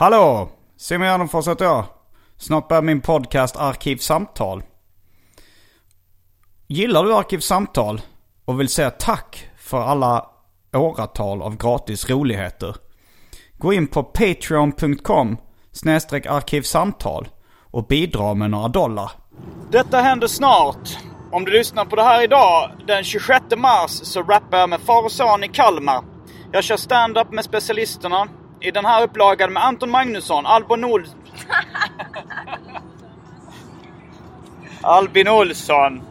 Hallå! Simon Gärdenfors heter jag. Snart börjar min podcast Arkivsamtal. Gillar du Arkivsamtal och vill säga tack för alla åratal av gratis roligheter? Gå in på patreon.com snedstreck arkivsamtal och bidra med några dollar. Detta händer snart. Om du lyssnar på det här idag, den 26 mars, så rappar jag med far och son i Kalmar. Jag kör stand-up med specialisterna. I den här upplagan med Anton Magnusson, Albin Olsson... Albin Olsson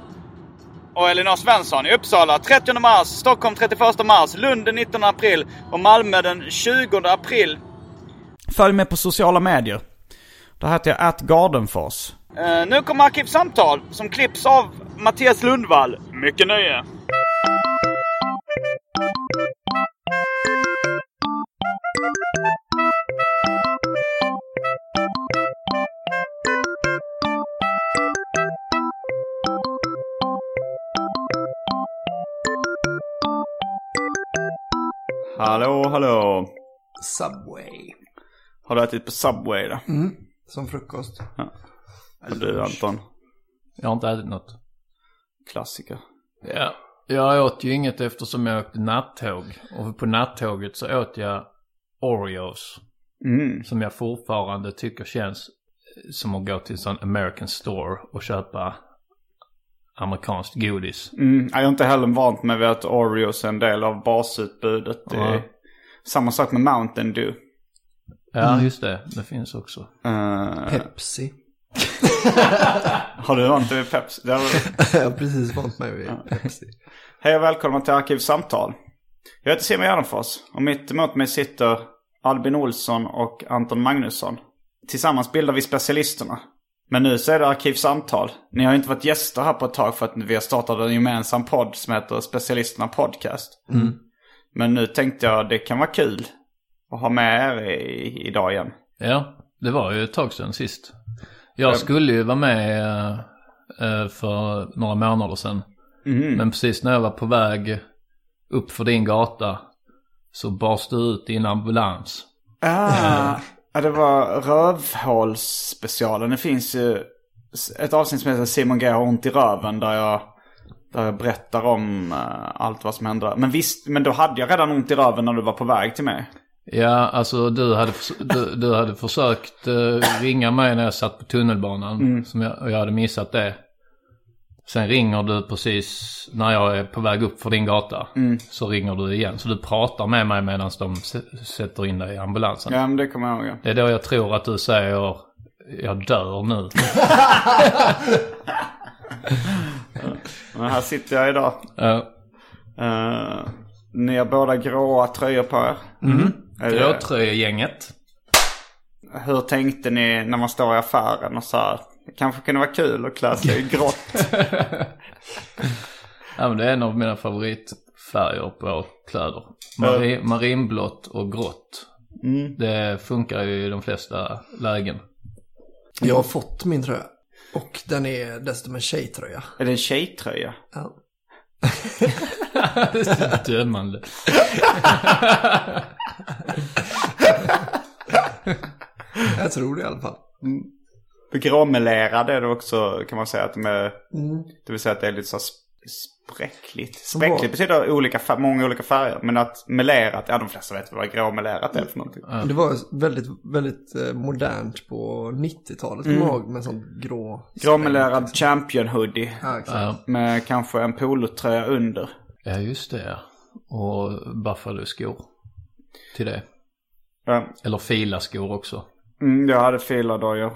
och Elinor Svensson i Uppsala 30 mars, Stockholm 31 mars, Lund den 19 april och Malmö den 20 april. Följ med på sociala medier. Där heter jag atgardenfors. Uh, nu kommer Arkivsamtal som klipps av Mattias Lundvall. Mycket nöje! Hallå, hallå. Subway. Har du ätit på Subway då? Mm, som frukost. Ja. Och du Anton? Jag har inte ätit något. Klassiker. Ja, jag åt ju inget eftersom jag åkte nattåg. Och på nattåget så åt jag Oreos. Mm. Som jag fortfarande tycker känns som att gå till en sån American store och köpa amerikanskt godis. Mm. Jag är inte heller vant med att Oreos är en del av basutbudet. Det är Ja. samma sak med Mountain Dew. Ja, just det. Det finns också. Eh, Pepsi. har du vant dig vid Pepsi? Det har... jag har precis vant mig vid Pepsi. Hej och välkomna till Arkivsamtal. Jag heter Simon Gärdenfors och mitt emot mig sitter Albin Olsson och Anton Magnusson. Tillsammans bildar vi specialisterna. Men nu så är det Arkivsamtal. Ni har ju inte varit gäster här på ett tag för att vi har startat en gemensam podd som heter Specialisterna Podcast. Men nu tänkte jag det kan vara kul att ha med er i, idag igen. Ja, det var ju ett tag sedan sist. Jag skulle ju vara med eh, för några månader sedan. Men precis när jag var på väg upp för din gata så bars du ut i en ambulans. Ah, ja, det var rövhålsspecialen. Det finns ju ett avsnitt som heter Simon G har ont i röven där jag, där jag berättar om eh, allt vad som hände. Men visst, men då hade jag redan ont i röven när du var på väg till mig. Ja, alltså du hade, du, du hade försökt eh, ringa mig när jag satt på tunnelbanan. Som jag, och jag hade missat det. Sen ringer du precis när jag är på väg upp för din gata. Så ringer du igen. Så du pratar med mig medan de sätter in dig i ambulansen. Ja, men det kommer jag ihåg. ja. Det är då jag tror att du säger jag dör nu. Men här sitter jag idag. Ja. Uh, ni har båda gråa tröjor på er. Är det- Gråtröjegänget. Hur tänkte ni när man står i affären och sa det kanske kunde vara kul att klä sig i grått? Ja men det är en av mina favoritfärger på kläder. Mari, marinblått och grått. Det funkar ju i de flesta lägen. Jag har fått min tröja. Och den är dessutom en tjejtröja. är det en tjejtröja? Ja. Dömande. Jag tror det i alla fall. Gråmelerad är det också kan man säga att de är. Det vill säga att det är lite så Spräckligt. Spräckligt betyder olika, fär- många olika färger. Men att melerat, ja de flesta vet vad gråmelerat är för någonting. Det var väldigt, väldigt eh, modernt på 90-talet, kommer jag ihåg, med sånt grå. Gråmelerad champion hoodie. Ja, exakt. Ja, Med kanske en polotröja under. ja just det ja. Och Buffalo-skor till det. Ja. Eller filaskor också. Mm, jag hade filardojor.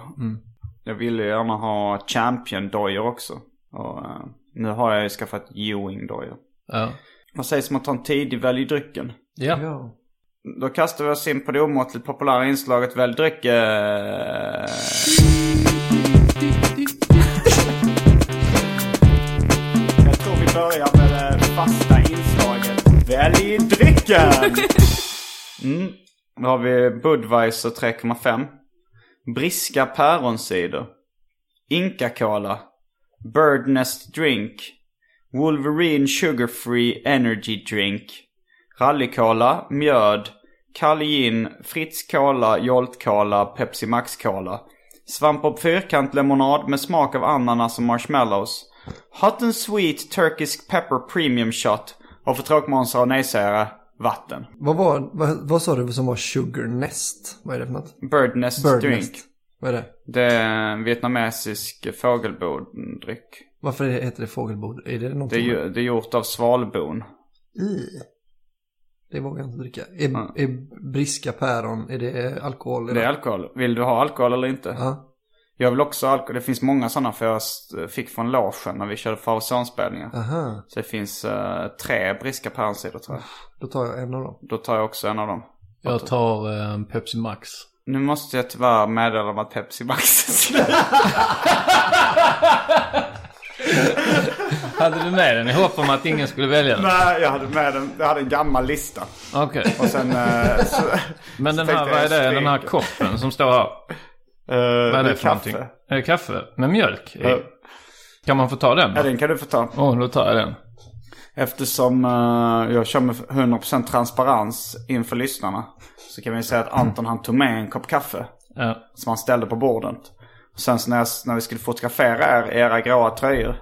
Jag ville gärna ha champion-dojor också. Och eh, nu har jag ju skaffat Ewing-dojor. Ja. Vad sägs om att ta en tidig välj drycken? Ja. Ja. Då kastar vi oss in på det omåttligt populära inslaget Välj dryck. eh. Jag tror vi börjar med det fasta inslaget Välj drycken! Mm. Då har vi Budweiser 3,5. Briska päronsider. Inka-cola. Birdnest Drink. Wolverine Sugar Free Energy Drink. Rallycola, mjöd, kall gin, Fritz Cola, Jolt Cola, Pepsi Max Cola. Svamp och fyrkant lemonad med smak av ananas och marshmallows. Hot and sweet Turkish pepper premium shot. Och för tråkmånsar och nejsägare, vatten. Vad, var, vad, vad sa du som var Sugar Nest? Vad är det för något? Birdnest Bird drink. Nest. Vad är det? Det är en vietnamesisk fågelbodryck. Varför heter det fågelbod? Är det Det är, någonting? det är gjort av svalbon. I. Det vågar jag inte dricka. Är, är briska päron, är det alkohol? i Det är alkohol. Vill du ha alkohol eller inte? Ja. Jag vill också ha alkohol. Det finns många sådana för jag fick från logen när vi körde Fausonspelningar. Aha, Så det finns eh, tre briska päronsidor tror jag. då tar jag en av dem. Då tar jag också en av dem. Jag tar eh, Pepsi Max. Nu måste jag tyvärr meddela om att Pepsi Max är slut. Hade du med den i hopp om att ingen skulle välja den? Nej, jag hade med den. Jag hade en gammal lista. Okej. Och sen... eh, så, Men den här, vad är det? Den här koppen som står här. Eh, Vad är det för någonting? kaffe. Är det kaffe? Med mjölk i? Ja. Kan man få ta den? Ja, då? den kan du få ta. Åh, då tar jag den. Eftersom eh, jag kör med 100% transparens inför lyssnarna. Så kan vi säga att Anton han tog med en kopp kaffe. Ja. Som han ställde på bordet. Och sen så när, jag, när vi skulle fotografera er, era gråa tröjor.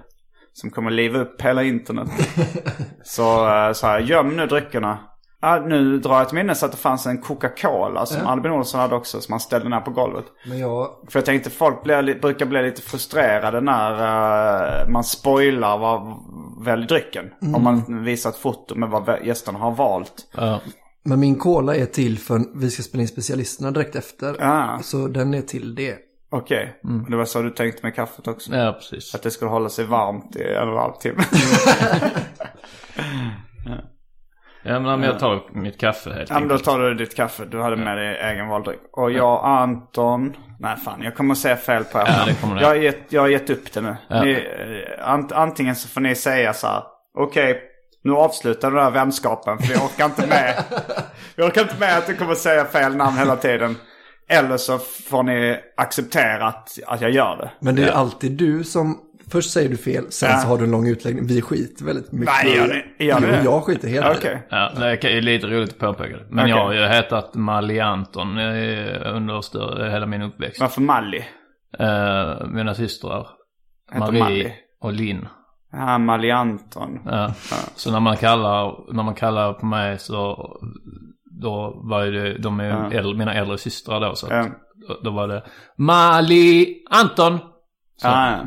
Som kommer liva upp hela internet. så uh, sa jag, göm nu dryckerna. Ja, nu drar jag till minnes att det fanns en Coca-Cola som Albin Olsson hade också. Som han ställde ner på golvet. Men jag, För jag tänkte folk blir, li- brukar bli lite frustrerade när eh, man spoilar vad välj drycken. Om man visar ett foto med vad gästerna har valt. Ja. men min cola är till för vi ska spela in specialisterna direkt efter. Ah. Så den är till det. Okej, Och det var så du tänkte med kaffet också? ja, precis. Att det skulle hålla sig varmt i en och en halv timme. Ja, men jag tar mitt kaffe helt ja, men då tar du ditt kaffe. Du hade med dig egen valdryck. Och jag och Anton... Nej fan, jag kommer att säga fel på er. Ja, det kommer du. jag, har gett, jag har gett upp det nu. Ja. Ni, eh, ant, antingen så får ni säga så här. Okej, nu avslutar den här vänskapen. För vi orkar inte med. vi orkar inte med att du kommer att säga fel namn hela tiden. Eller så får ni acceptera att, att jag gör det. Men det är alltid du som, först säger du fel, sen Ja. så har du en lång utläggning. Vi skiter väldigt mycket Nej, gör ni- gör ni Jo, det? jag skiter helt i Okej. det. Ja, det är lite roligt att påpeka det. Men Okej. jag har ju hetat Mali Anton eh, under större, hela min uppväxt. Varför Malli? Eh, mina systrar. Heter Marie Mali. och Linn. Ja, Malli Anton. Ja. Så när man kallar, när man kallar på mig så då var ju det, de är Ja. äldre, mina äldre systrar då så att, då var det Mali Anton. Så. Ja, ja.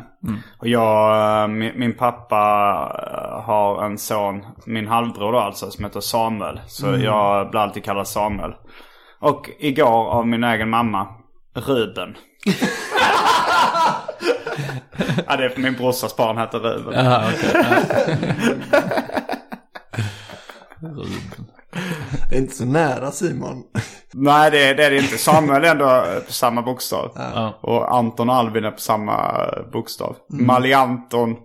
Och jag, eh, min, min pappa eh, har en son, min halvbror då alltså, som heter Samuel. Så jag blir alltid kallad Samuel. Och igår av min egen mamma, Ruben. ja, det är för min brorsas barn heter Ruben. Jaha, okej. Ja. Det är inte så nära Simon. Nej, det, det är det inte. Samuel är ändå på samma bokstav. Ja. Och Anton och Albin är på samma bokstav. Mali Anton.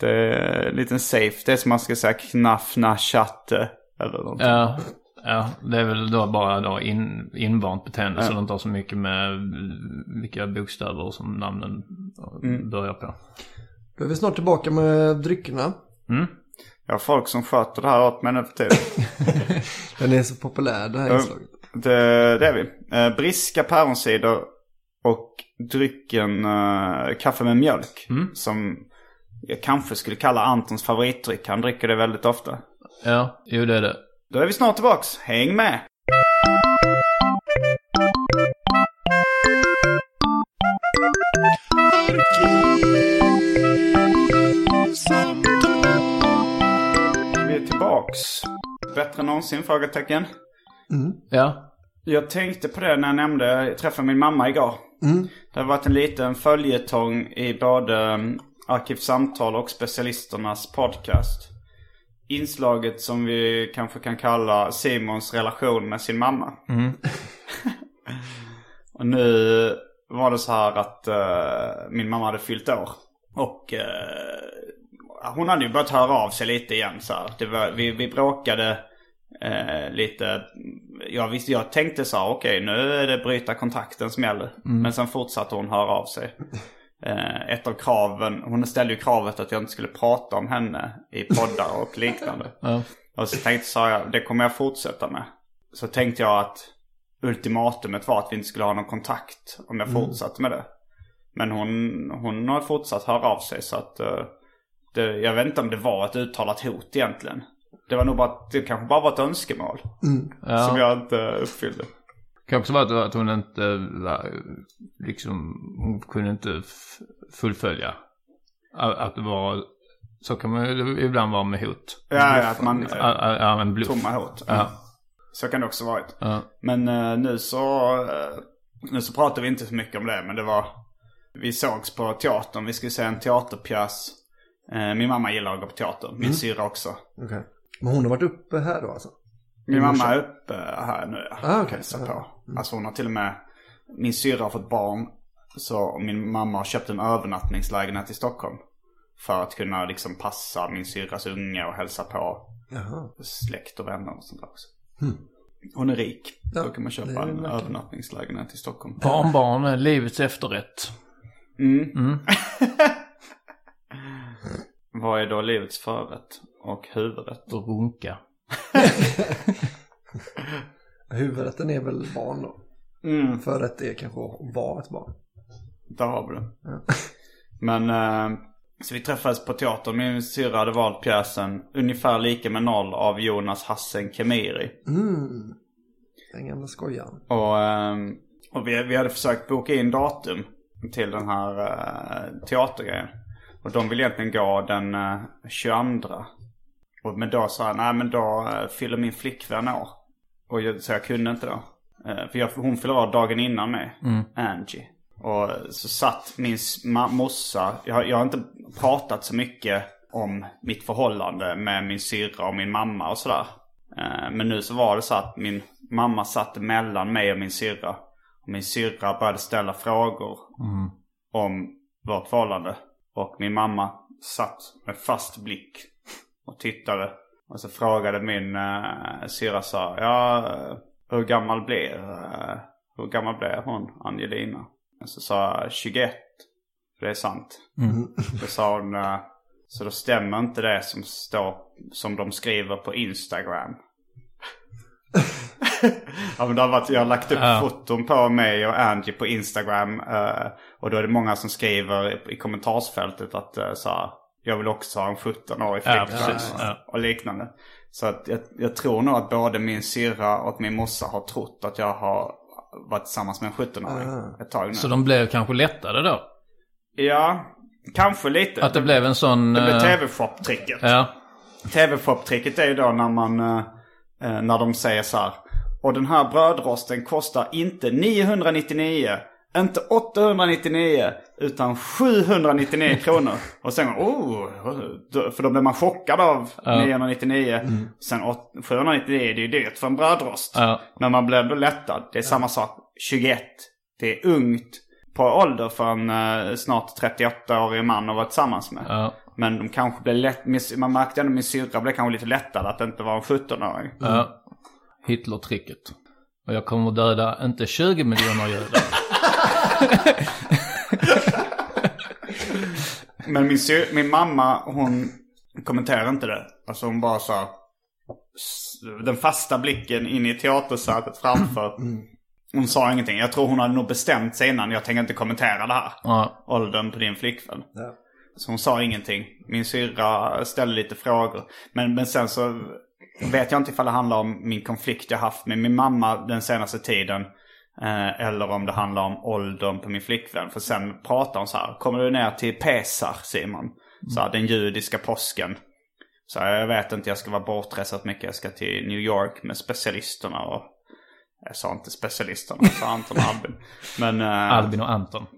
Det är en liten safe. Det är som man ska säga knaffna chatte. Eller något. Ja, ja, det är väl då bara då in, invant beteende så det inte har så mycket med vilka bokstäver som namnen börjar på. Då är vi snart tillbaka med dryckerna. Mm. Jag har folk som sköter det här åt mig nu för tiden. Den är så populär det här inslaget. det, det är vi. Eh, briska päronsider och drycken eh, kaffe med mjölk. Som jag kanske skulle kalla Antons favoritdryck. Han dricker det väldigt ofta. Ja, jo det är det. Då är vi snart tillbaks. Häng med! Vi är tillbaks. Bättre än någonsin? Frågetecken. Ja. Jag tänkte på det när jag nämnde, jag träffade min mamma igår. Det har varit en liten följetong i både um, Arkivsamtal och Specialisternas podcast. Inslaget som vi kanske kan kalla Simons relation med sin mamma. och nu var det så här att eh, min mamma hade fyllt år. Och eh, hon hade ju börjat höra av sig lite igen så var, vi, vi bråkade eh, lite. Jag, visste, jag tänkte så här, okej nu är det bryta kontakten som gäller. Men sen fortsatte hon höra av sig. Eh, ett av kraven, hon ställde ju kravet att jag inte skulle prata om henne i poddar och liknande. Ja. Och så tänkte sa jag, det kommer jag fortsätta med. Så tänkte jag att ultimatumet var att vi inte skulle ha någon kontakt om jag fortsatte med det. Men hon, hon har fortsatt höra av sig så att eh, det, jag vet inte om det var ett uttalat hot egentligen. Det var nog bara, det kanske bara var ett önskemål. Ja. Som jag inte uppfyllde. kan också vara att hon inte var, liksom, hon kunde inte fullfölja. Att det var, så kan man ju ibland vara med hot. Ja, ja, att man... Ja, ja, ja, en bluff. Tomma hot. Ja. Så kan det också varit. Ja. Men eh, nu så eh, nu så pratar vi inte så mycket om det. Men det var, vi sågs på teatern. Vi skulle se en teaterpjäs. Eh, min mamma gillar att gå på teater. Min syrra också. Okej. Men hon har varit uppe här då alltså? Min mamma är uppe här nu. ja. Ah, okej. Hälsar på. Alltså hon har till och med, min syrra har fått barn. Så min mamma har köpt en övernattningslägenhet i Stockholm. För att kunna liksom passa min syrras unge och hälsa på Jaha. släkt och vänner och sånt där också. Hon är rik. Ja, Då kan man köpa en verkligen. övernattningslägenhet i Stockholm. Barnbarn är livets efterrätt. Vad är då livets förrätt och huvudrätt? Och runka. Huvudrätten är väl barn då? Mm. Förrätt är kanske att vara ett barn. Där har vi det. Men, eh, så vi träffades på teatern. Min syrra hade valt pjäsen Ungefär lika med noll av Jonas Hassen Kemiri. Mm. Den gamla skojaren. Och, ehm, och vi, vi hade försökt boka in datum till den här uh, teatergrejen. Och de vill egentligen gå den uh, 22. Och, men då sa jag, nej men då uh, fyller min flickvän år. Och jag, så jag kunde inte då. Eh, för jag, hon fyller år dagen innan mig, Angie. Och så satt min morsa, jag, jag har inte pratat så mycket om mitt förhållande med min syrra och min mamma och sådär. Eh, Men nu så var det så att min mamma satt mellan mig och min syrra. Och min syrra började ställa frågor om vårt förhållande. Och min mamma satt med fast blick och tittade. Och så frågade min uh, syrra så här, ja hur gammal blir, eh, hur gammal blir hon, Angelina? Och så sa jag 21. För det är sant. Då sa hon, eh, så då stämmer inte det som står, som de skriver på Instagram. ja men det har varit, jag har lagt upp Ja. foton på mig och Angie på Instagram. eh, och då är det många som skriver i, kommentarsfältet att uh, så här, jag vill också ha en 17-årig Ja, flickvän precis, och, ja. och liknande. Så att jag, jag tror nog att både min syrra och min morsa har trott att jag har varit tillsammans med en 17-åring ett tag nu. Så de blev kanske lättade då? Ja, kanske lite. Att det blev en sån... det blev eh, tv-shop-tricket. Ja. TV-shop-tricket är ju då när man, eh, eh, när de säger så här. Och den här brödrosten kostar inte 999, inte 899, utan 799 kronor. Och sen, oh, för då blir man chockad av 999. Sen åt- 799 det är ju dyrt för en brödrost. Ja. Men man blir lättad. Det är samma sak. 21, det är ungt på ålder för en eh, snart 38-årig man att vara tillsammans med. Ja. Men de kanske blev lätt, man märkte ändå min syrra blev kanske lite lättad att det inte var en 17-åring. ja. Hitler-tricket. Och jag kommer döda inte 20 miljoner judar. Men min, syr, min mamma hon kommenterar inte det. Alltså hon bara sa den fasta blicken in i teatersätet framför. Hon sa ingenting. Jag tror hon hade nog bestämt sig innan. Jag tänker inte kommentera det här. Ja. Åldern på din flickvän. Ja. Så hon sa ingenting. Min syrra ställde lite frågor. Men, men sen så vet jag inte ifall det handlar om min konflikt jag haft med min mamma den senaste tiden. Eh, eller om det handlar om åldern på min flickvän. För sen pratar hon så här. Kommer du ner till Pesar Simon? Så här, den judiska påsken. Så här, jag vet inte, jag ska vara bortrest mycket. Jag ska till New York med specialisterna och... Jag sa inte specialisterna, jag sa Anton och Albin. Men... eh, Albin och Anton.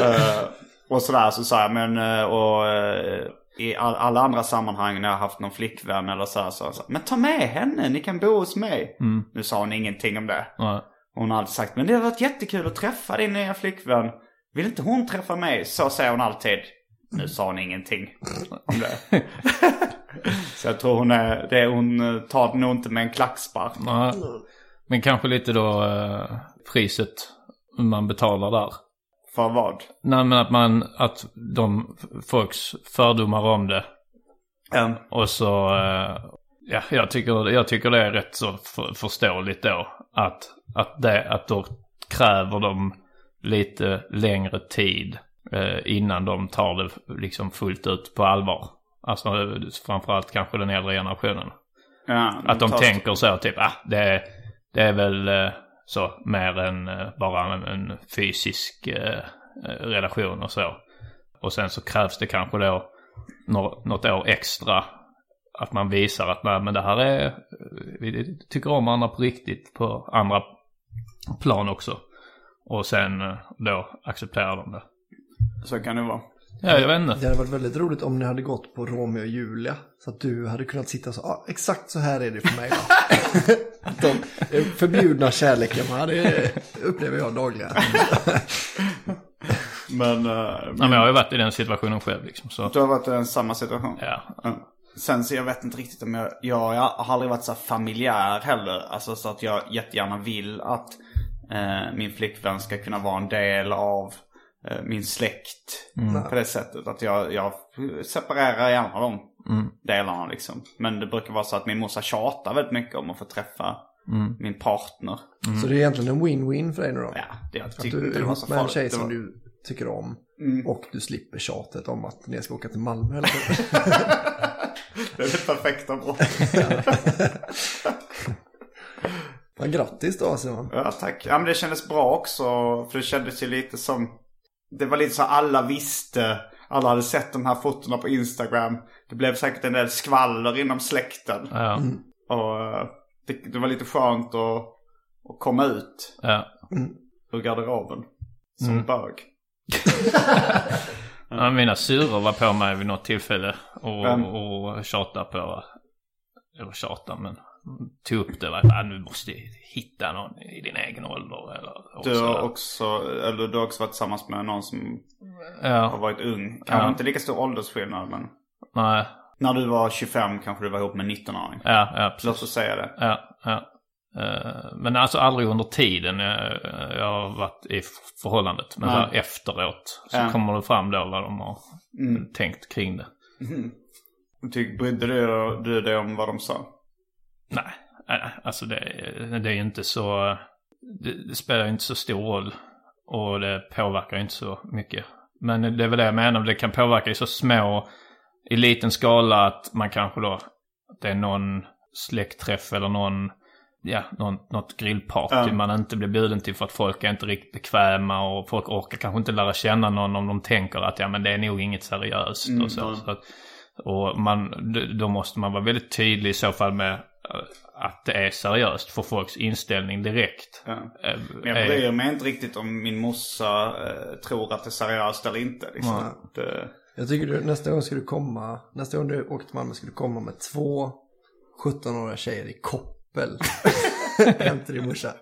Eh, och sådär så sa jag, men eh, och eh, i all, alla andra sammanhang när jag haft någon flickvän eller så här, så, har jag sagt, men ta med henne, ni kan bo hos mig. Nu sa hon ingenting om det. Nej. Hon har alltid sagt, men det har varit jättekul att träffa din nya flickvän. Vill inte hon träffa mig? Så säger hon alltid. Nu sa hon ingenting om det. så jag tror hon är, det, hon tar det nog inte med en klackspark. Nej. Men kanske lite då eh, priset man betalar där. För vad? Nej men att man, att de, folks fördomar om det. En. Och så, eh, ja jag tycker, jag tycker det är rätt så för, förståeligt då. Att, att, det, att då kräver de lite längre tid eh, innan de tar det liksom fullt ut på allvar. Alltså framförallt kanske den äldre generationen. Ja, Att de tänker så typ, ah det, är- det är väl eh, så mer än eh, bara en, en fysisk eh, eh, relation och så. Och sen så krävs det kanske då något år extra. Att man visar att nej men det här är, vi tycker om varandra på riktigt på andra plan också. Och sen eh, då accepterar de det. Så kan det vara. Ja, jag vet inte. Det hade varit väldigt roligt om ni hade gått på Romeo och Julia. Så att du hade kunnat sitta och så, ah, exakt så här är det för mig. De eh, förbjudna kärlekarna, det upplever jag dagligen. Men uh, Ja, men jag har ju varit i den situationen själv liksom. Så, du har varit i en samma situation? ja. Ja. Sen så jag vet inte riktigt om jag, jag, jag har aldrig varit så familjär heller. Alltså så att jag jättegärna vill att eh, min flickvän ska kunna vara en del av eh, min släkt. På det sättet. Att jag, jag separerar gärna de delarna liksom. Men det brukar vara så att min morsa tjatar väldigt mycket om att få träffa min partner. Så det är egentligen en win-win för dig nu då? Ja, det jag Att tyckte du inte är det var ihop så med en tjej som du tycker om. Och du slipper tjatet om att ni ska åka till Malmö tiden. Det är det perfekta brottet. Men grattis då Simon. Ja, tack. Ja, men det kändes bra också. För det kändes ju lite som... Det var lite så alla visste. Alla hade sett de här fotona på Instagram. Det blev säkert en del skvaller inom släkten. Ja, Och eh, det, det var lite skönt att, att komma ut ja. ur garderoben. Som bög. Ja, mina syrror var på mig vid något tillfälle och, Vem? och tjatade på, eller tjatade men tog upp det. Var, ah, nu måste hitta någon i din egen ålder. Eller, och Du har också, eller du har också varit tillsammans med någon som har Ja, varit ung. Kanske Ja. inte lika stor åldersskillnad men. nej, När du var 25 kanske du var ihop med en 19-åring. ja, ja Låt oss säga det. Ja, ja. Eh, Men alltså aldrig under tiden jag, jag har varit i förhållandet. Men här efteråt så Ja. kommer det fram då vad de har Mm. tänkt kring det. Ty, brydde du dig om vad de sa? Nej, nej, alltså det, det är ju inte så... Det, det spelar ju inte så stor roll. Och det påverkar ju inte så mycket. Men det är väl det jag menar. Det kan påverka i så små, i liten skala att man kanske då, att det är någon släktträff eller någon, ja, någon, något grillparty Ja. man inte blir bjuden till för att folk är inte riktigt bekväma och folk orkar kanske inte lära känna någon om de tänker att ja men det är nog inget seriöst Mm, och så. så att, och man, då måste man vara väldigt tydlig i så fall med eh, att det är seriöst för folks inställning direkt. Ja. Eh, Men jag bryr mig inte riktigt om min morsa eh, tror att det är seriöst eller inte. Liksom. Det, Jag tycker du, nästa gång ska du komma, nästa gång du åker till Malmö ska du komma med två 17-åriga tjejer i koppel. Hem till din morsa.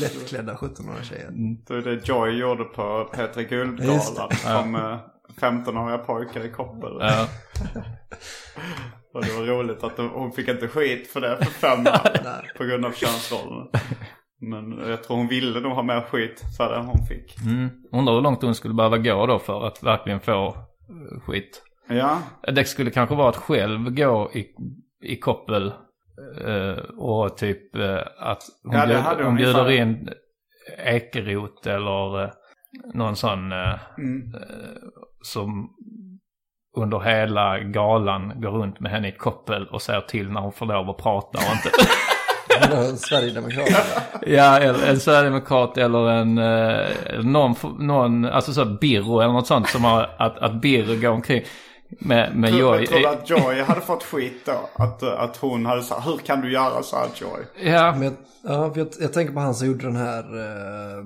Lättklädda 17-åriga tjejer. det är det Joy gjorde på P3 Just det. Guldgalan. Som eh, 15-åriga pojkar i koppel. Ja, Och det var roligt att de, hon fick inte skit för det för fem år. på grund av könsrollen. Men jag tror hon ville nog ha mer skit för det än hon fick. mm. Undrar hur långt hon skulle behöva gå då för att verkligen få eh, skit. Ja, Det skulle kanske vara att själv gå i, i koppel eh, och typ eh, att hon, Ja, bjud, hon hon bjuder in Ekerot eller, någon sån Mm. Som under hela galan går runt med henne i koppel och säger till när hon får lov att prata och inte... Sverigedemokrat. ja, eller en sverigedemokrat eller en, eh, någon, någon, alltså så Birro eller något sånt som har, att, att Birro går omkring med, med Tror, Joy. jag tror att Joy hade fått skit då. Att, eh, att hon hade sagt, hur kan du göra så här Joy? Ja, Men jag, ja, jag, jag tänker på han som gjorde den här eh,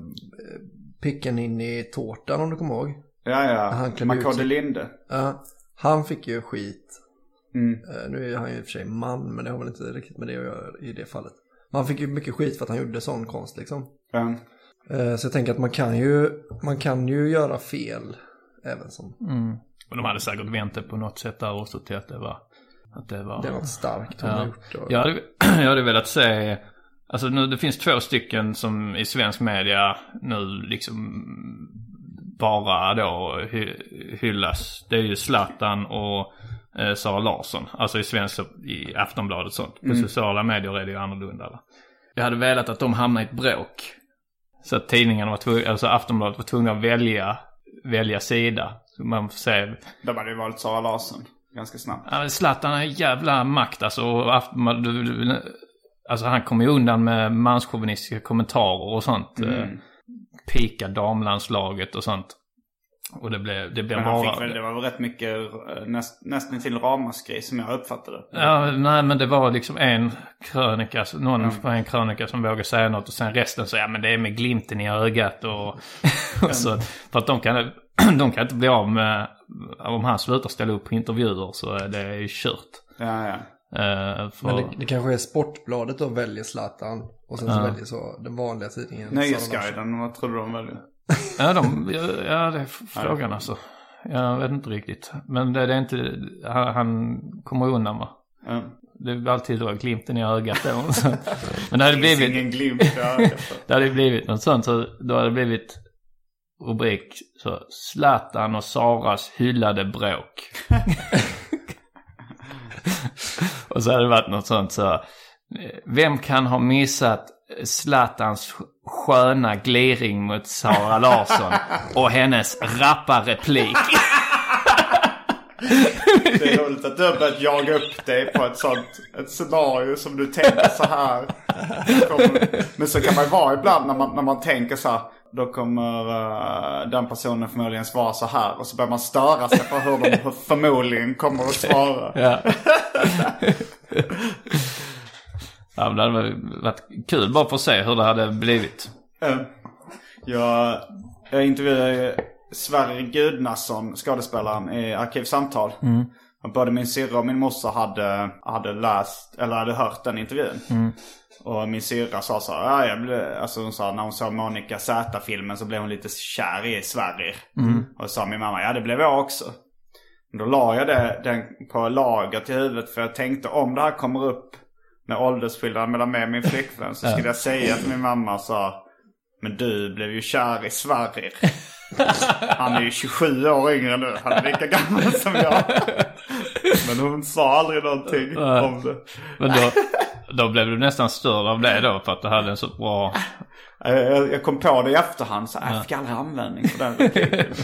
picken in i tårtan om du kommer ihåg. Ja, ja. Makode. Linde. Ja, han fick ju skit. Mm. Eh, nu är han ju i och för sig man, men det har väl inte riktigt med det att göra i det fallet. Men han fick ju mycket skit för att han gjorde sån konst liksom. Ja. Eh, så jag tänker att man kan ju, man kan ju göra fel även som mm. Och de hade säkert vänt det på något sätt där också till att det var... Att det var... det är något starkt hon har Ja. gjort. Och, Jag hade, jag hade velat se, alltså nu det finns två stycken som i svensk media nu liksom bara då hy- hyllas. Det är ju Zlatan och eh, Sara Larsson. Alltså i svensk, i Aftonbladet och sånt. På sociala medier är det ju annorlunda. Va? Jag hade velat att de hamnade i ett bråk. Så att tidningarna var tvungna, alltså Aftonbladet var tvungna att välja, välja sida. Så man får se De hade ju valt Sara Larsson ganska snabbt. Ja, Zlatan har jävla makt alltså. och du- Alltså han kommer ju undan med manschauvinistiska kommentarer och sånt. Mm. Pika damlandslaget och sånt. Och det blev, det blev Men han bara... fick väl, det var väl rätt mycket eh, näst, nästan till ramaskri som jag uppfattade. Ja, nej men det var liksom en krönika, någon på en krönika som vågade säga något och sen resten så ja men det är med glimten i ögat och, och så. För att de kan, de kan inte bli av med, om han slutar ställa upp på intervjuer så är det ju kört. Ja, ja. Eh, för, Men det, det kanske är Sportbladet då väljer Zlatan och sen så Ja. väljer så den vanliga tidningen. Nöjesguiden, vad tror du de väljer? Ja, de, ja, det är frågan alltså. Jag vet inte riktigt. Men det, det är inte, han, han kommer undan va? Ja. Det är alltid då glimten i ögat så. Men det hade Det blivit, ingen glimt i ögat. det hade blivit något sånt så då hade det blivit rubrik så Zlatan och Saras hyllade bråk. och så hade det varit något sånt så. Vem kan ha missat Zlatans sköna gliring mot Sara Larsson och hennes rappa replik? Det är roligt att du har börjat jaga upp dig på ett sånt ett scenario som du tänker så här. Men så kan man ju vara ibland när man, när man tänker så här. Då kommer eh, den personen förmodligen svara så här. Och så börjar man störa sig på hur de förmodligen kommer att svara. Ja. Ja, men det hade varit kul bara för att se hur det hade blivit. Jag, jag intervjuade ju Sverre Gudnason, skådespelaren, i Arkivsamtal. Och Både min syrra och min morsa hade, hade läst, eller hade hört den intervjun. Och min syrra sa så här, ja, jag blev, alltså hon sa när hon såg Monica Z-filmen så blev hon lite kär i Sverrir. Och sa min mamma, ja det blev jag också. Då la jag det, den på lager till huvudet för jag tänkte om det här kommer upp med åldersskillnad mellan mig och min flickvän så skulle jag säga till min mamma så här, Men du blev ju kär i Sverrir. Han är ju 27 år yngre nu. Han är lika gammal som jag. Men hon sa aldrig någonting om det. Men då, då blev du nästan störd av det då för att du hade en så bra... Jag, jag kom på det i efterhand så jag fick aldrig användning för den repliken.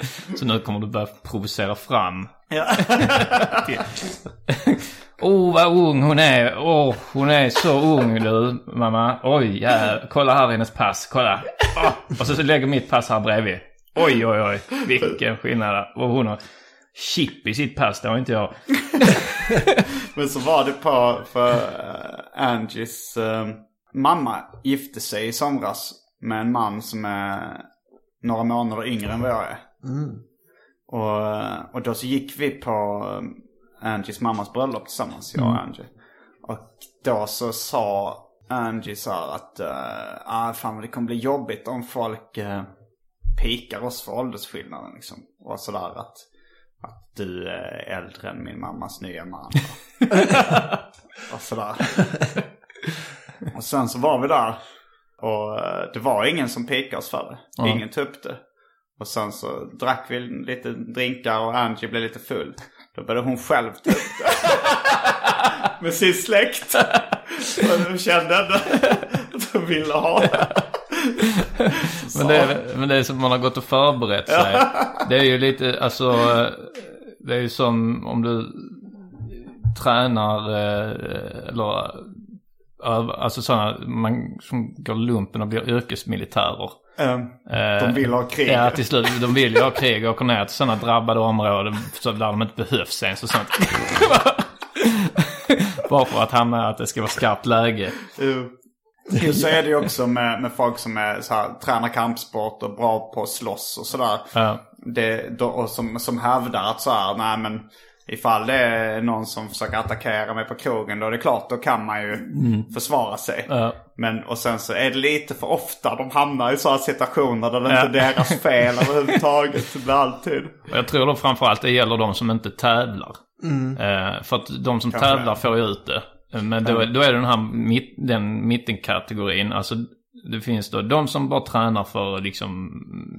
Så nu kommer du börja provocera fram. Ja. Oh vad ung hon är. Åh, hon är så ung du mamma. Oj, ja, kolla här hennes pass. Kolla. Åh, Och så, så lägger mitt pass här bredvid. Oj, oj, oj. Vilken skillnad. Och hon har chip i sitt pass. Det har inte jag. Men så var det på för uh, Angies eh, mamma gifte sig i somras med en man som är några månader yngre än vad jag är. Och, eh, och då så gick vi på eh, Angies mammas bröllop tillsammans, jag och Angie. Och då så sa Angie så här att uh, ah, fan det kommer bli jobbigt om folk uh, pikar oss för åldersskillnaden liksom. Och sådär att, att du är äldre än min mammas nya man. och sådär. och sen så var vi där. Och eh, det var ingen som pikade oss för det. Ingen tog upp det. Och sen så drack vi lite drinkar och Angie blev lite full. Då började hon själv ta upp det. Med sin släkt. Och de kände att de ville ha det. Men det, är, men det är som man har gått och förberett sig. Det är ju lite, alltså, det är ju som om du tränar, eh, eller, alltså sådana, man som går lumpen och blir yrkesmilitärer. Ehm, Eh, de vill ha krig. Ja, till slut. De vill ju ha krig och åker ner till sådana drabbade områden så där de inte behövs ens och sånt. Bara för att hamna att det ska vara skarpt läge. Jo, så är det ju också med, med folk som är så här, tränar kampsport och bra på att slåss och sådär. Ja. Det, då, och som, som hävdar att så här, nej men ifall det är någon som försöker attackera mig på krogen då är det klart, då kan man ju försvara sig. Ja. Men och sen så är det lite för ofta de hamnar i sådana situationer där det inte är deras fel överhuvudtaget. Det blir alltid. Och jag tror då framförallt det gäller de som inte tävlar. Eh, för att de som Kanske. tävlar får ju ut det. Men då, då är det den här mitt, den mittenkategorin. Alltså det finns då de som bara tränar för liksom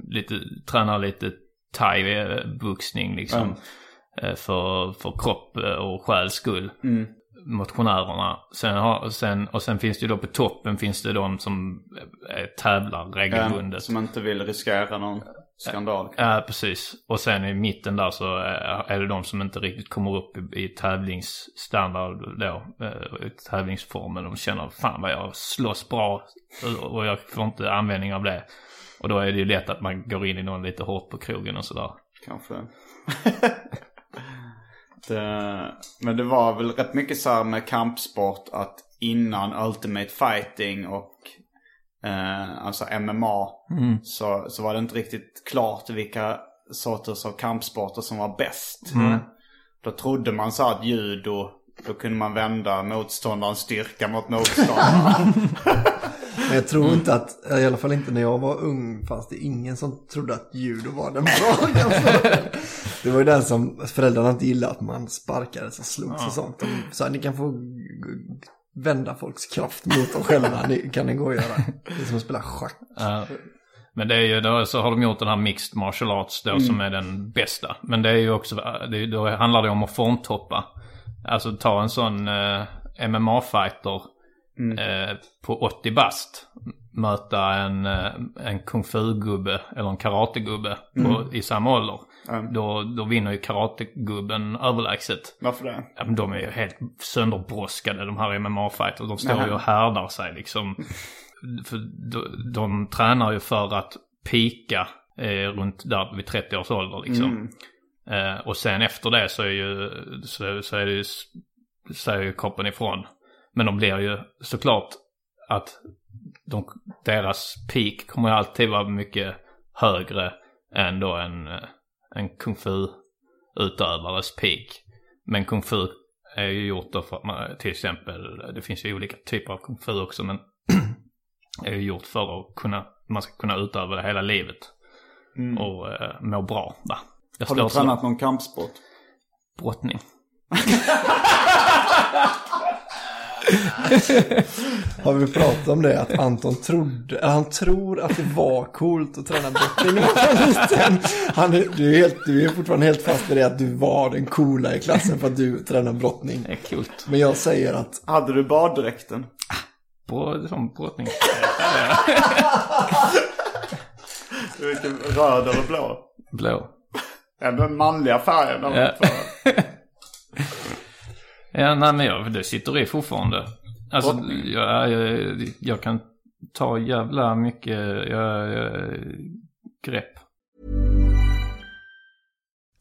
lite, tränar lite thai-boxning liksom. Eh, För, för kropp eh, och själs skull. Motionärerna. Sen har, sen, och sen finns det ju då på toppen finns det de som eh, tävlar regelbundet. Som inte vill riskera någon skandal. Ja, precis. Och sen i mitten där så är det de som inte riktigt kommer upp i, i tävlingsstandard då. eh, I tävlingsformen. De känner fan vad jag slåss bra och jag får inte användning av det. Och då är det ju lätt att man går in i någon lite hårt på krogen och sådär. Kanske. det, men det var väl rätt mycket så här med kampsport att innan Ultimate Fighting och eh, alltså MMA så, så var det inte riktigt klart vilka sorters av kampsporter som var bäst. Då trodde man så att judo, då kunde man vända motståndarens styrka mot motståndaren. Men jag tror inte att, i alla fall inte när jag var ung, fanns det ingen som trodde att judo var den bra. Det var ju den som föräldrarna inte gillade, att man sparkades och slogs och sånt. De sa ni kan få vända folks kraft mot dem själva, det kan ni gå och göra. Det är som att spela schack. Ja. Men det är ju då så har de gjort den här mixed martial arts då som är den bästa. Men det är ju också, det, då handlar det om att formtoppa. Alltså ta en sån eh, MMA-fighter eh, på 80 bast. Möta en, eh, en kung fu-gubbe eller en karategubbe på, i samma ålder. Då, då vinner ju karategubben överlägset. Varför det? Ja, men de är ju helt sönderbroskade de här MMA-fighters. De står ju och härdar sig liksom. För de, de tränar ju för att pika eh, runt där vid 30 års ålder liksom. Eh, och sen efter det så är ju, så, så är det ju, säger ju kroppen ifrån. Men de blir ju såklart att de, deras peak kommer ju alltid vara mycket högre än då en, en kung fu utövares peak. Men kung fu är ju gjort då för att man, till exempel, det finns ju olika typer av kung fu också men är ju gjort för att kunna, man ska kunna utöva det hela livet. Och eh, må bra va. Jag Har du tränat någon kampsport? brottning. Har vi pratat om det? Att Anton trodde, eller han tror att det var coolt att träna brottning när han var liten. Han är, du, är helt, du är fortfarande helt fast i det att du var den coola i klassen för att du tränar brottning. Det är coolt. Men jag säger att Hade du baddräkten? Bra, som brottning. Vilken röd eller blå? Blå. Ändå den manliga färgen. Ja. Ja, nej men jag, det sitter i fortfarande. Alltså, jag, jag, jag kan ta jävla mycket jag, jag, grepp.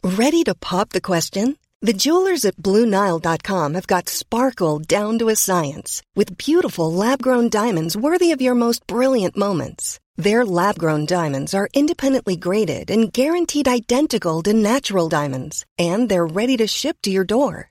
Ready to pop the question? The jewelers at BlueNile.com have got sparkle down to a science with beautiful lab grown diamonds worthy of your most brilliant moments. Their lab grown diamonds are independently graded and guaranteed identical to natural diamonds, and they're ready to ship to your door.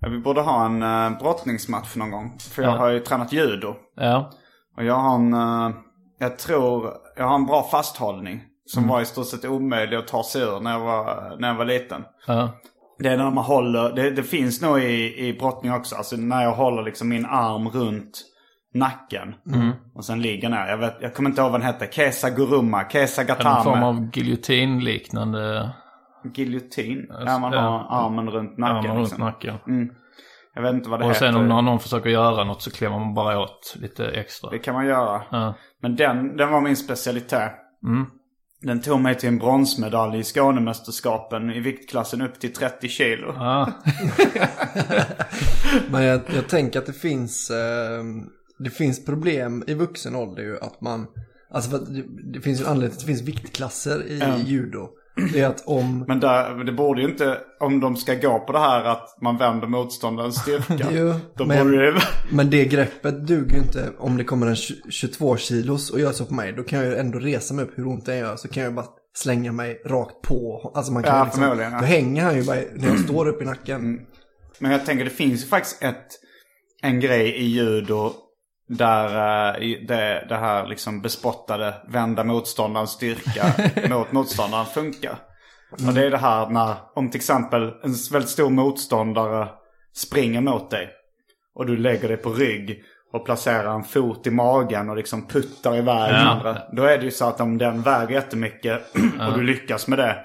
Vi borde ha en uh, brottningsmatch någon gång. För jag Ja. har ju tränat judo. Ja. Och jag har en, eh, jag tror, jag har en bra fasthållning. Som var i stort sett omöjlig att ta sig ur när jag var, när jag var liten. Ja. Det är när man håller, det, det finns nog i, i brottning också. Alltså när jag håller liksom min arm runt nacken. Och sen ligger ner. Jag, vet, jag kommer inte ihåg vad den hette. Kesa Guruma, Kesa En Gatame. form av giljotinliknande Giljotin. Där man Ja. har armen runt nacken. armar runt liksom. nacken. Jag vet inte vad det Och heter. sen om någon, någon försöker göra något så klämmer man bara åt lite extra. Det kan man göra. Ja. Men den, den var min specialitet. Mm. Den tog mig till en bronsmedalj i Skånemästerskapen i viktklassen upp till 30 kilo. Ja. Men jag, jag tänker att det finns, eh, det finns problem i vuxen ålder ju att man, alltså för att det, det finns ju en anledning till att det finns viktklasser i judo. Det är att om, Men där, det borde ju inte, om de ska gå på det här att man vänder motståndarens styrka. Jo, men- det... men det greppet duger ju inte om det kommer en 20 22 kilos och gör så på mig. Då kan jag ju ändå resa mig upp hur ont det gör. Så kan jag bara slänga mig rakt på. Alltså man kan Ja, ju liksom, ja. Då hänger han ju bara när jag står upp i nacken. Men jag tänker det finns ju faktiskt ett, en grej i judo där i- det, det här liksom bespottade vända motståndarens styrka mot motståndaren funkar. Och det är det här när, om till exempel en väldigt stor motståndare springer mot dig. Och du lägger dig på rygg och placerar en fot i magen och liksom puttar iväg den Ja. andra. Då är det ju så att om den väger jättemycket och du lyckas med det.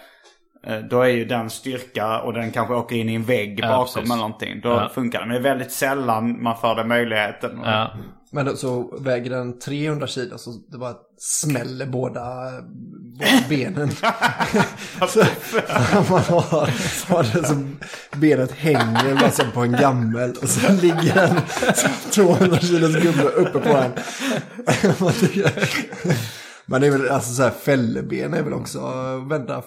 eh, Då är ju den styrka och den kanske åker in i en vägg Ja, bakom precis. eller någonting. Då Ja. funkar det. Men det är väldigt sällan man får den möjligheten. Ja. Men så väger den 300 kilo så det bara smäller båda, båda benen. så, man har, har det som benet hänger bara som på en gammel och så ligger en 200 kilos gubbe uppe på en. Men det är väl alltså så här fälleben är väl också vända,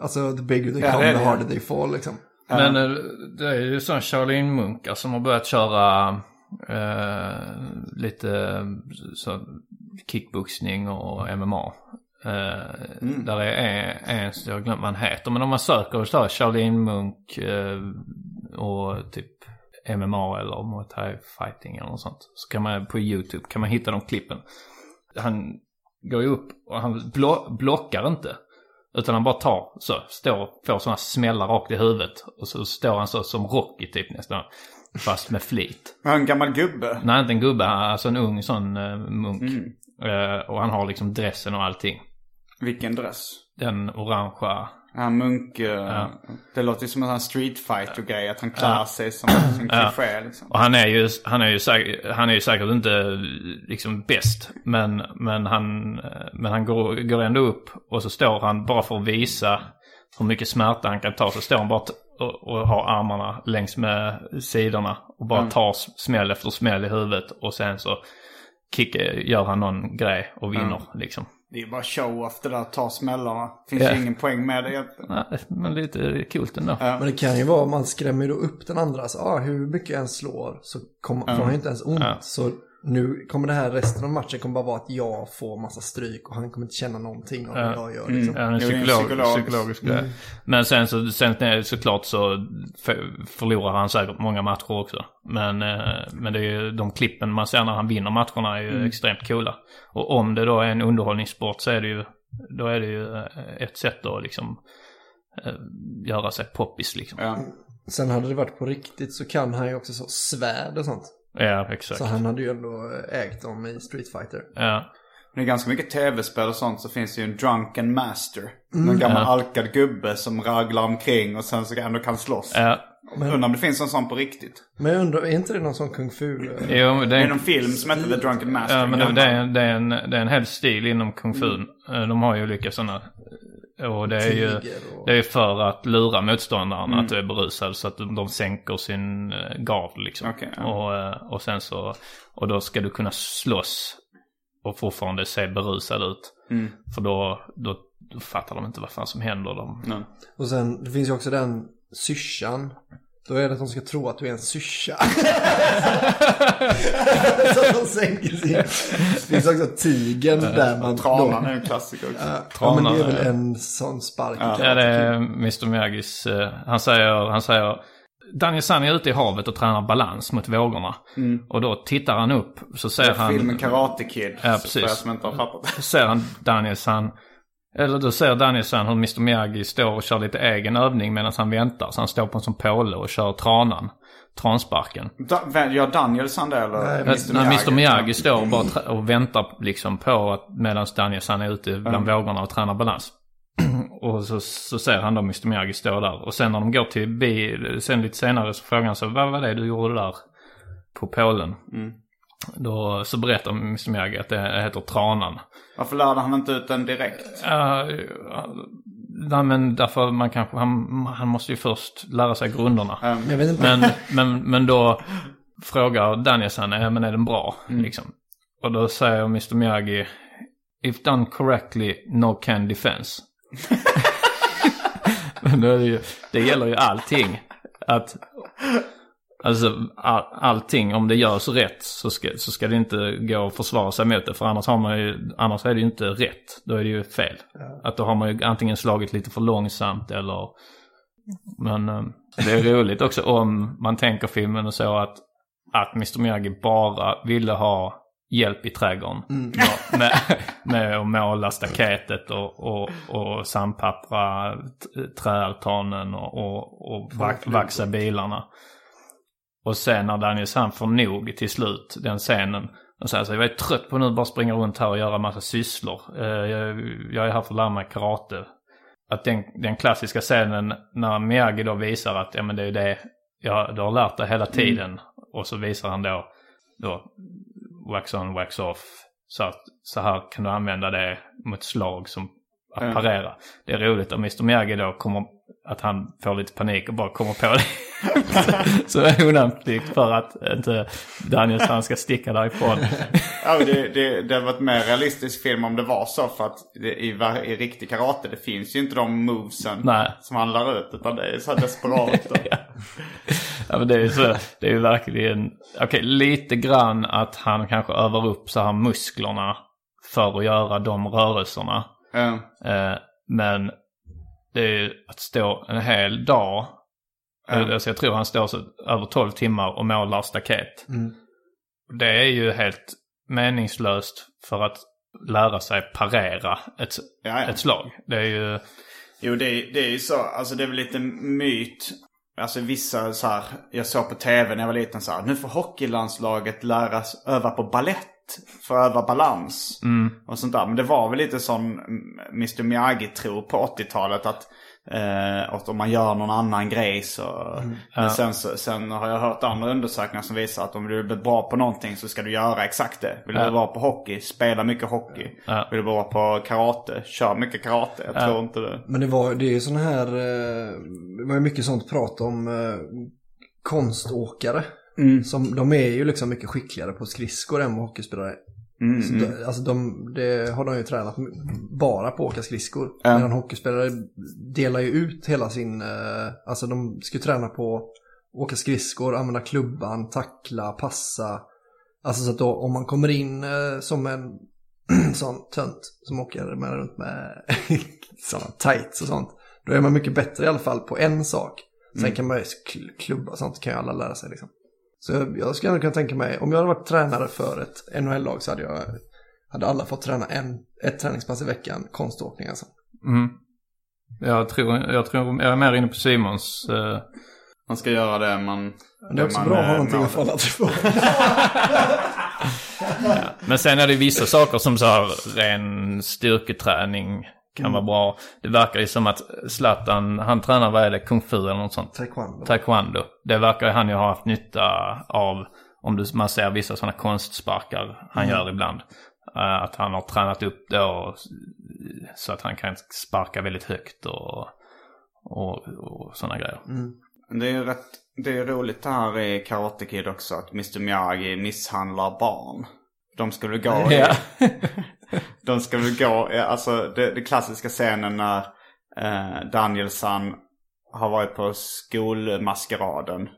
alltså the bigger they Ja, come the det. harder they fall liksom. Men eh, det är ju sådana Charlene Munkar som har börjat köra eh, lite så, kickboxning och MMA. Eh, Där är en, en, jag har glömt vad han heter, men om man söker så här Charlene Munk eh, och typ MMA eller Muay Thai fighting eller något sånt. Så kan man på YouTube kan man hitta de klippen. Han går ju upp och han blo- blockar inte. Utan han bara tar så, står, får sådana smällar rakt i huvudet. Och så står han så som Rocky typ nästan. Fast med flit. En gammal gubbe. Nej, inte en gubbe, alltså en ung sån uh, munk. Eh, och han har liksom dressen och allting. Vilken dress. Den orangea. Ja, munk... eh, Det låter ju som en sån här street fighter grej Att han klär sig som, som kliché liksom. Och han är ju, han är ju, säkert, han är ju säkert inte liksom bäst. Men, men han, men han går, går ändå upp och så står han bara för att visa hur mycket smärta han kan ta. Så står han bara och, och har armarna längs med sidorna. Och bara tar s- smäll efter smäll i huvudet. Och sen så kick, gör han någon grej och vinner liksom. Det är bara show-off det där, ta smällarna. Finns Ja. ju ingen poäng med det egentligen. Nej, men lite kul ändå. Men det kan ju vara, man skrämmer ju då upp den andra. Så, ah, hur mycket jag än slår så kommer får han ju inte ens ont. Ja. Så nu kommer det här resten av matchen kommer bara vara att jag får massa stryk och han kommer inte känna någonting av vad jag gör. Liksom. Ja, en Jo, det är en psykolog, psykologisk- psykologisk grej. Men sen så, sen är det såklart så förlorar han säkert många matcher också. Men, eh, men det är ju de klippen man ser när han vinner matcherna är ju extremt coola. Och om det då är en underhållningssport så är det ju, då är det ju eh, ett sätt att liksom eh, göra sig poppis liksom. Ja, Ja. Sen hade det varit på riktigt så kan han ju också så svärd och sånt. Exakt. Så han hade ju ändå ägt dem i Street Fighter. Ja. Det är ganska mycket tv-spel och sånt så finns det ju en drunken master. En gammal alkad gubbe som raglar omkring och sen så ändå kan slåss. Ja, Undrar om det finns en sån på riktigt. Men jag undrar, är inte det någon sån kung fu? eh, jo, det Det är är, någon film som heter The Drunken Master. ja, men det, det, är, det, är en, det är en hel stil inom kung fu. Mm. De har ju olika sådana. Och det är ju och- det är för att lura motståndaren att du är berusad så att de, de sänker sin eh, gard liksom. Okej, ja. och, eh, och sen så, och då ska du kunna slåss och fortfarande se berusad ut. Mm. För då, då, då fattar de inte vad fan som händer. De, Nej. Och sen, det finns ju också den syrsan. Då är det att de ska tro att du är en syrsa. så att de sänker sin. Det finns också tigern där man... Tranan är en klassiker också. Ja, men det är väl ja. en sån spark. Ja, karate det är. Mr Miyagis. eh, Han säger, han säger Daniel San är ute i havet och tränar balans mot vågorna. Och då tittar han upp så ser Det är han... filmen Karate Kid. Ja, För precis. er som inte har fattat. Så ser han Daniel San, eller då ser Daniel San hur Mr Miyagi står och kör lite egen övning medan han väntar. Så han står på en sån påle och kör tranan, transparken. Da, vem- gör Danielsson det eller? Nej, Mr. När Mr Miyagi står och, bara och väntar liksom på att medan Daniel San är ute bland vågorna och tränar balans. och så, så ser han då Mr Miyagi stå där. Och sen när de går till bil, sen lite senare så frågar han så vad var det du gjorde där på pålen? Då så berättar Mr Miyagi att det heter tranan. Varför lärde han inte ut den direkt? Ja, nej men därför man kanske, han, han måste ju först lära sig grunderna. Men jag vet inte. Men, men, men då frågar Danielsson, ja men är den bra? Liksom. Och då säger Mr Miyagi, if done correctly, no can defense. men då är det, ju, det gäller ju allting. Att, alltså all, allting, om det görs rätt så ska, så ska det inte gå att försvara sig mot det. För annars, har man ju, annars är det ju inte rätt. Då är det ju fel. Att då har man ju antingen slagit lite för långsamt eller men eh, det är roligt också om man tänker filmen och så att, att Mr Miyagi bara ville ha hjälp i trädgården. Med, med, med att måla staketet och, och, och sandpappra träaltanen och, och, och vax, vaxa bilarna. Och sen när Daniel San får nog till slut, den scenen. Och säger så jag är trött på nu bara springa runt här och göra massa sysslor. Eh, Jag, är här för att lära mig karate att den, den klassiska scenen när Miyagi då visar att ja men det är det jag, du har lärt dig hela tiden. Och så visar han då, då wax on, wax off. Så att så här kan du använda det mot slag som att Mm. parera. Det är roligt om Mr Miyagi då kommer, att han får lite panik och bara kommer på det. så är undanflykt för att inte Daniel San ska sticka därifrån. Ja, det, det, det hade varit mer realistisk film om det var så. För att det, i, i riktig karate det finns ju inte de movesen Nej. som han lär ut. Utan det är så desperat. Och, Ja men det är ju så, det är ju verkligen, okej lite grann att han kanske övar upp så här musklerna för att göra de rörelserna. Ja. Eh, men det är ju att stå en hel dag, Ja. alltså jag tror han står så över 12 timmar och målar staket. Det är ju helt meningslöst för att lära sig parera ett, ett slag. Det är ju, Jo, det, är- det är ju så. Alltså det är väl lite myt. Alltså vissa så här, jag såg på tv när jag var liten så här, nu får hockeylandslaget lära sig öva på ballett för att öva balans. Och sånt där. Men det var väl lite sån mm, Mr Miyagi-tro på 80-talet att, eh, att om man gör någon annan grej så... Men sen, så- sen har jag hört andra undersökningar som visar att om du vill bli bra på någonting så ska du göra exakt det. Vill du bli bra på hockey, spela mycket hockey. Ja. Vill du bli bra på karate, kör mycket karate. Jag tror inte det. Men det var det är ju sådana här, eh, det var ju mycket sånt prat om eh, konståkare. Som, de är ju liksom mycket skickligare på skridskor än vad hockeyspelare är. Så de, alltså de, det har de ju tränat bara på att åka skridskor. Ja. Medan hockeyspelare delar ju ut hela sin, eh, alltså de ska ju träna på att åka skridskor, använda klubban, tackla, passa. Alltså så att då om man kommer in eh, som en sån tönt som åker med runt med sådana tights och sånt. Då är man mycket bättre i alla fall på en sak. Sen kan man ju kl- klubba och sånt kan ju alla lära sig liksom. Så jag, skulle kunna tänka mig, om jag hade varit tränare för ett NHL-lag så hade jag hade alla fått träna en, ett träningspass i veckan, konståkning alltså. mm. Jag tror, jag tror, jag är mer inne på Simons. Eh, Man ska göra det man... Det är också man, bra att ha eh, någonting att falla tillbaka. Men sen är det vissa saker som så här ren styrketräning kan vara bra. Det verkar ju som att Zlatan, han tränar, vad är det, kung fu eller något sånt? Taekwondo. Taekwondo. Det verkar ju han ju ha haft nytta av, om du, man ser vissa sådana konstsparkar han gör ibland. Eh, att han har tränat upp det och, så att han kan sparka väldigt högt och, och, och sådana grejer. Det är ju rätt... Det är roligt det här i Karate Kid också att Mr Miyagi misshandlar barn. De skulle gå i... Ja. De ska väl gå, eh, alltså det, det klassiska scenen när eh, Danielsson har varit på skolmaskeraden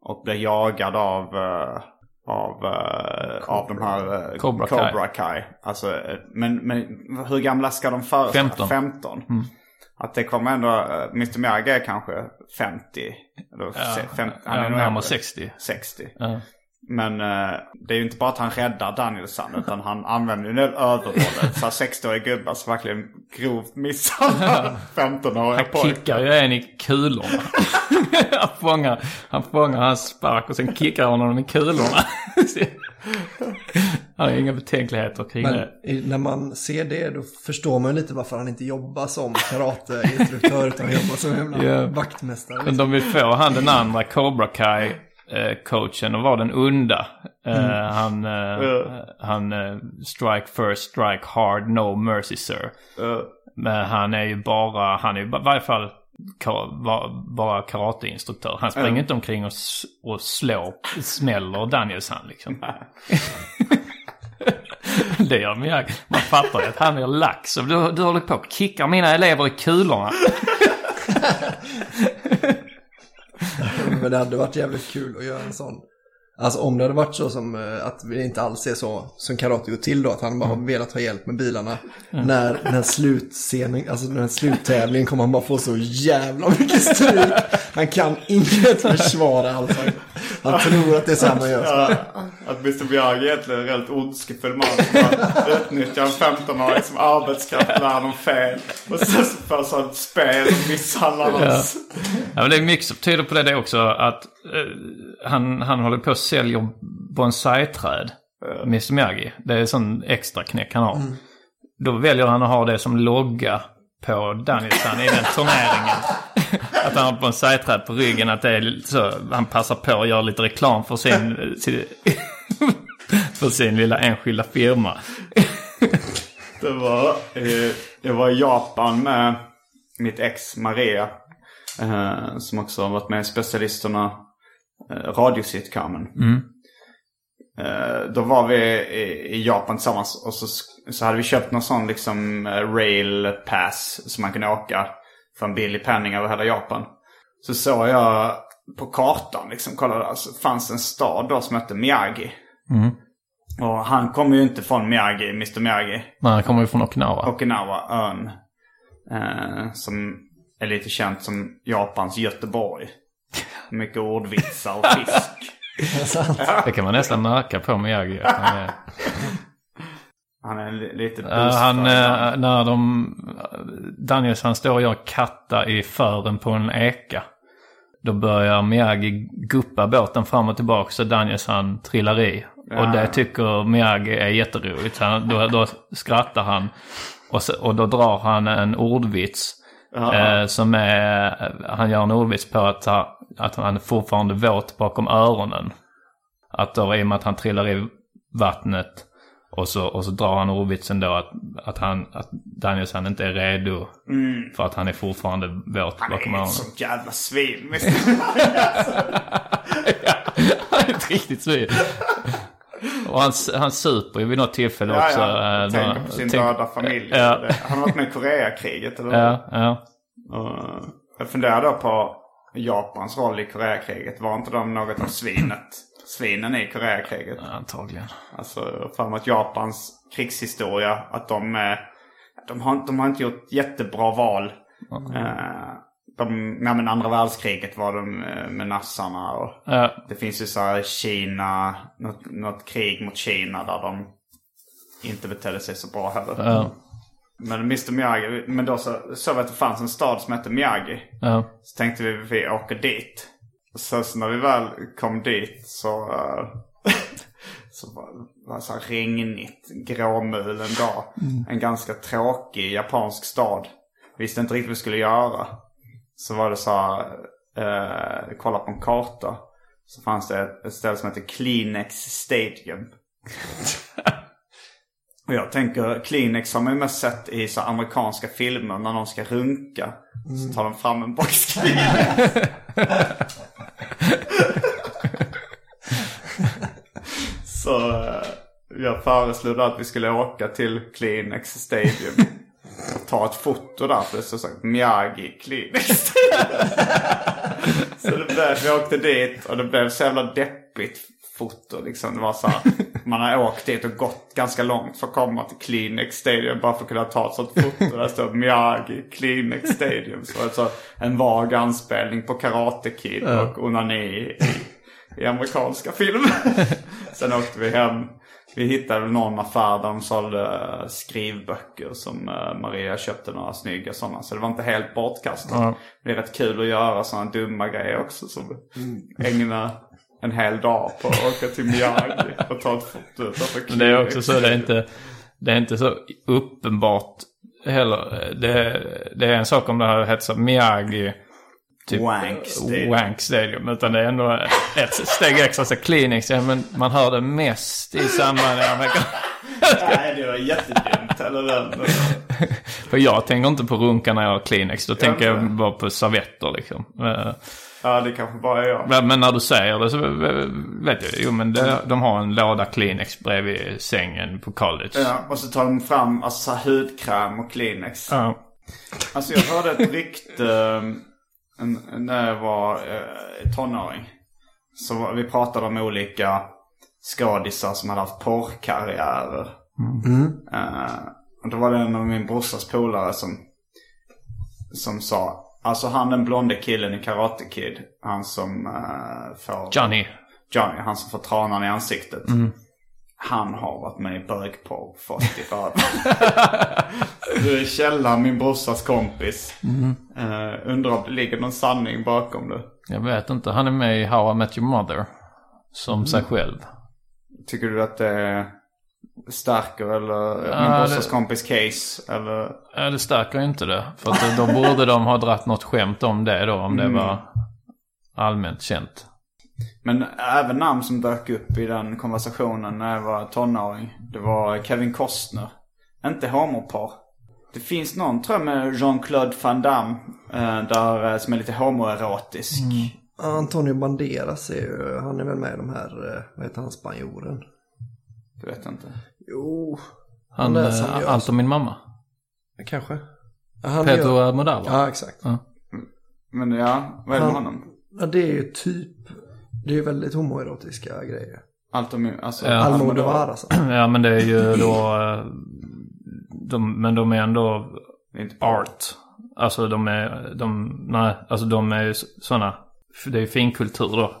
och blir jagad av, eh, av, eh, av de här eh, Cobra Kai. Cobra Kai. Alltså, eh, men, men hur gamla ska de föreställa? 15. 15. Att det kommer ändå, eh, Mr Miyagi är kanske 50. Eller se- fem, ja, är nog närmare äldre. 60. 60. Ja. Men eh, det är ju inte bara att han räddar Danielsson utan han använder ju den övervåldet. Så 60-åriga gubbar som verkligen grovt misshandlar 15-åriga Han pojkar. kickar ju en i kulorna. han, fångar, han fångar hans spark och sen kickar han honom i kulorna. han har inga betänkligheter kring Men det. när man ser det då förstår man ju lite varför han inte jobbar som karateinstruktör utan jobbar som jävla Ja. vaktmästare. Men Liksom. de vill få han den andra Cobra Kai coachen att vara den onda. Eh, Han, eh, han eh, strike first, strike hard, no mercy sir. Eh, Men han är ju bara, han är ju i varje fall bara karateinstruktör. Han springer inte omkring och, och slår, smäller Danielsson liksom. Det gör Miyagi. Man fattar ju att han är lax. Och du, du håller på och kickar mina elever i kulorna. Men det hade varit jävligt kul att göra en sån. Alltså om det hade varit så som eh, att det inte alls är så som karate går till då, att han bara har velat ha hjälp med bilarna. När, när slutscenen, alltså när sluttävlingen kommer han bara få så jävla mycket stryk. Han kan inget försvara alls. Han, tror att det är så här man gör. ja, att Mr Miyagi egentligen är en väldigt ondskefull man som bara utnyttjar en 15-åring som arbetskraft, lär dem fel. Och sen så får han ett spel och misshandlar hans. Ja, men det är mycket som tyder på det, det också. Att eh, han, han håller på och säljer bonsai-träd. Mr Miyagi. Det är sån extra knäck han har. Då väljer han att ha det som logga på Danielsson i den turneringen. Att han har bonsai-träd på ryggen. Att det är så, han passar på att göra lite reklam för sin, sin, för sin lilla enskilda firma. Det var, eh, jag var i Japan med mitt ex Maria. Eh, som också har varit med i specialisterna eh, radiositcomen. Eh, då var vi i, i Japan tillsammans och så, så hade vi köpt någon sån liksom eh, rail pass som man kunde åka för en billig penning över hela Japan. Så såg jag på kartan liksom, kollade, alltså, fanns en stad då som hette Miyagi. Och han kommer ju inte från Miyagi, Mr Miyagi. Men han kommer ju från Okinawa. Okinawa, ön. Eh, som är lite känt som Japans Göteborg. Mycket ordvitsar och fisk. Det kan man nästan märka på Miyagi. Han är, Han är li- lite Ja, han, busförd. eh, när de, Daniels han står och gör katta i fören på en eka. Då börjar Miyagi guppa båten fram och tillbaka så Daniels han trillar i. Och det tycker Miyagi är jätteroligt. Så han, då, då skrattar han. Och, så, och då drar han en ordvits. Eh, som är, han gör en ordvits på att, att han är fortfarande våt bakom öronen. Att då i och med att han trillar i vattnet och så, och så drar han ordvitsen då att, att, han, att Danielsson inte är redo för att han är fortfarande våt Han bakom är öronen. ett sånt jävla svin. Han är ett riktigt svin. Och han, han super ju vid något tillfälle ja, också. ja. eh, Tänker på sin tänk- döda familj. Ja. Han har varit med i Koreakriget eller Ja, ja. Och jag funderar då på Japans roll i Koreakriget. Var inte de något av svinet? Svinen i Koreakriget. Antagligen. Alltså för att Japans krigshistoria, att de, eh, de, har, de har inte gjort jättebra val. Eh, De, men andra världskriget var de eh, med nassarna och Ja, det finns ju så här Kina, något, något krig mot Kina där de inte betedde sig så bra heller. ja, Men Mr Miyagi, men då så såg vi att det fanns en stad som hette Miyagi. ja. Så tänkte vi vi åker dit. Sen så när vi väl kom dit så, eh, så var var det så här regnigt, gråmulen dag. En ganska tråkig japansk stad. Visste inte riktigt vad vi skulle göra. Så var det så här, eh, kolla på en karta. Så fanns det ett, ett ställe som heter Kleenex Stadium. Och jag tänker, Kleenex har man ju mest sett i så amerikanska filmer när någon ska runka. Så tar de fram en box Kleenex. så eh, jag föreslog att vi skulle åka till Kleenex Stadium. Och ta ett foto där för det så här, Miyagi Kleenex. Så det blev, vi åkte dit och det blev så jävla deppigt foto. Liksom. Det var så här, man har åkt dit och gått ganska långt för att komma till Kleenex Stadium bara för att kunna ta ett sånt foto. Där står Miyagi Kleenex Stadium. Så alltså en vag anspelning på Karate Kid och onani i, i amerikanska filmer. Sen åkte vi hem. Vi hittade någon affär där de sålde eh, skrivböcker som eh, Maria köpte några snygga sådana. Så det var inte helt bortkastat. Det är rätt kul att göra sådana dumma grejer också. Som ägna en hel dag på att åka till Miyagi och ta ett foto utanför Men det är också så, det är inte, det är inte så uppenbart heller. Det, det är en sak om det hett så Miyagi. Typ Wank Stadium. Wank Stadium. Utan det är ändå ett steg extra så Kleenex. Ja, men man hör det mest i samband med. Nej, det var jättedumt. Eller. För jag tänker inte på runka när jag har Kleenex. Då tänker inte. jag bara på servetter liksom. Eh, Ja, det kanske bara är jag. Men men när du säger det så vet jag. Jo men det, de har en låda Kleenex bredvid sängen på college. Ja, och så tar de fram alltså, hudkräm och Kleenex. Ja. Alltså jag hörde ett rykte när jag var uh, tonåring. Så vi pratade om olika skådisar som hade haft porrkarriärer. Eh, och då var det en av min brorsas polare som, som sa Alltså han den blonde killen i Karate Kid. Han som uh, får... Johnny. Johnny, han som får tranan i ansiktet. Han har varit med i bögporr, fått i för. Du är Källan, min brorsas kompis. Eh, undrar om det ligger någon sanning bakom det. Jag vet inte. Han är med i How I Met Your Mother. Som sig själv. Tycker du att det stärker eller Ja, min brorsas det- kompis case? Eller? Ja, det stärker inte det. För att då borde de ha dratt något skämt om det då. Om det var allmänt känt. Men även namn som dök upp i den konversationen när jag var tonåring. Det var Kevin Costner. Inte homoporr. Det finns någon tror jag med Jean-Claude Van Damme. eh, där, eh, som är lite homoerotisk. Antonio Banderas är ju, han är väl med i de här, eh, vad heter han, spanjoren? Det vet inte. Jo, Han, eh, gör Allt om min mamma. kanske. Ja, Han Pedro gör, Almodovar. ja, exakt. Men ja, vad är det med Han- honom? Ja, det är ju typ, det är ju väldigt homoerotiska grejer. Allt om alltså, Ja. Almodovar alltså. Ja men det är ju då... eh, De, men de är ändå inte art. Alltså de är, de, nej, alltså de är ju sådana, det är ju finkultur då.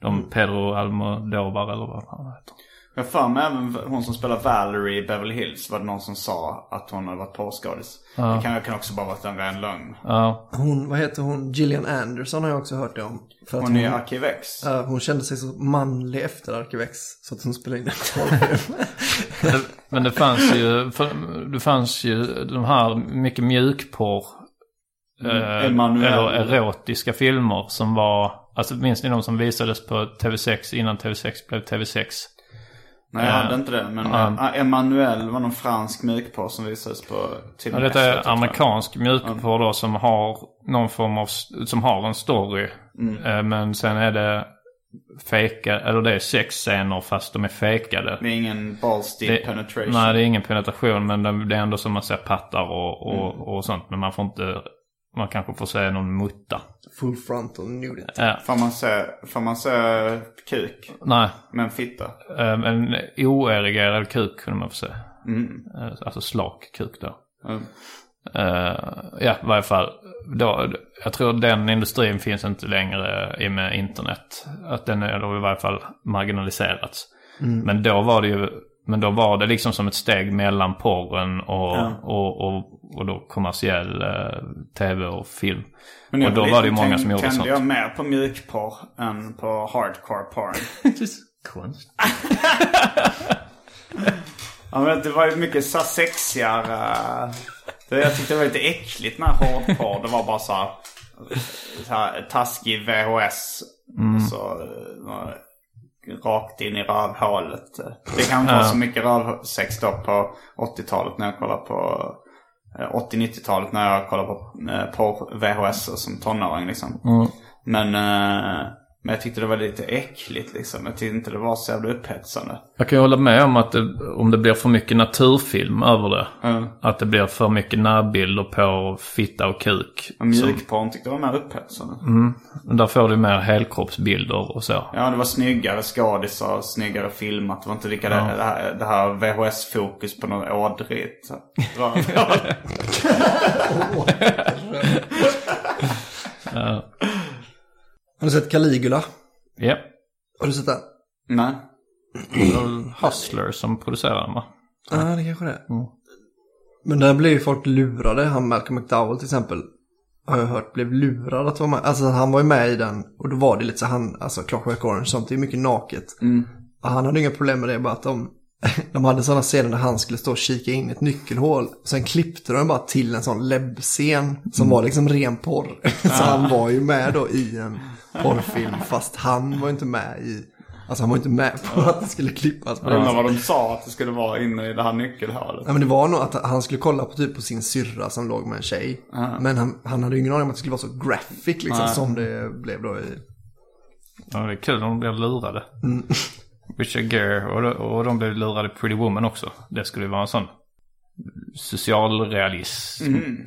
De Pedro Almodovar eller vad det heter. Jag för mig även hon som spelar Valerie i Beverly Hills var det någon som sa att hon hade varit porrskådis. Det kan, kan också bara varit en ren lögn. Ja, Hon, vad heter hon, Gillian Anderson har jag också hört det om. För att Hon är Arkivex. Ja, hon kände sig så manlig efter Arkivex. Så att hon spelade in en porrfilm. men det, men det fanns ju, för, det fanns ju de här mycket mjukporr. eh, Emanuel. eller erotiska filmer som var, alltså minns ni de som visades på TV6 innan TV6 blev TV6? Nej, jag Ja. hade inte det. Men ja. Emmanuel var någon fransk mjukporr som visades på till Ja, detta är amerikansk mjukporr då som har någon form av, som har en story. Eh, Men sen är det fejka, eller det är sexscener fast de är fejkade. Det är ingen balls deep Det- penetration. Nej, det är ingen penetration men det är ändå som man ser pattar och, och, och sånt. Men man får inte, man kanske får se någon mutta. Full frontal nudity. Ja, Får man se, får man se kuk nej, med en fitta? eh, en oerigerad kuk kunde man få se. Eh, Alltså slak kuk då. Mm. Eh, ja, i varje fall. Då, jag tror den industrin finns inte längre i och med internet. Att den är, eller i varje fall marginaliserats. Men då var det ju Men då var det liksom som ett steg mellan porren och, och, och, och då kommersiell eh, tv och film. Men och då jag var det ju många som gjorde tände sånt. jag mer på mjukporr än på hardcore porn. Konst. Ja, men det var ju mycket så sexigare. Det, jag tyckte det var lite äckligt med hårdporr. Det var bara så här, så här taskig VHS. Så eh, rakt in i rövhålet. Det kan inte vara så mycket rövsex då på 80-talet när jag kollade på eh, 80-90-talet när jag kollade på eh, porr VHS som tonåring liksom. Men, eh, men jag tyckte det var lite äckligt liksom. Jag tyckte inte det var så jävla upphetsande. Jag kan ju hålla med om att det, om det blir för mycket naturfilm över det. Att det blir för mycket närbilder på fitta och kuk. Och Mjukporn tyckte jag var mer upphetsande. Men där får du mer helkroppsbilder och så. Ja, det var snyggare skådisar, snyggare filmat. Det var inte lika det, det här, det här VHS-fokus på något ådrigt. Var- Har du sett Caligula? Ja. Har du sett den? Nej. Det Hustler som producerade den va? Ja, det kanske det är. Men där blev ju folk lurade. Han Malcolm McDowell till exempel. Har jag hört blev lurad att vara med. Alltså han var ju med i den. Och då var det lite så han, alltså Clockwork Orange, sånt är ju mycket naket. Och han hade inga problem med det, bara att de, de hade sådana scener där han skulle stå och kika in i ett nyckelhål. Sen klippte de bara till en sån läbbscen som var liksom ren porr. så han var ju med då i en porrfilm fast han var inte med i, alltså han var ju inte med på att det skulle klippas på Jag undrar vad de sa att det skulle vara inne i det här nyckelhålet. Ja men det var nog att han skulle kolla på typ på sin syrra som låg med en tjej. Men han, han hade ju ingen aning om att det skulle vara så graphic liksom som det blev då i... Ja, det är kul om de blir lurade. Richard Gere och, de- och de blev lurade Pretty Woman också. Det skulle ju vara en sån socialrealism. Mm.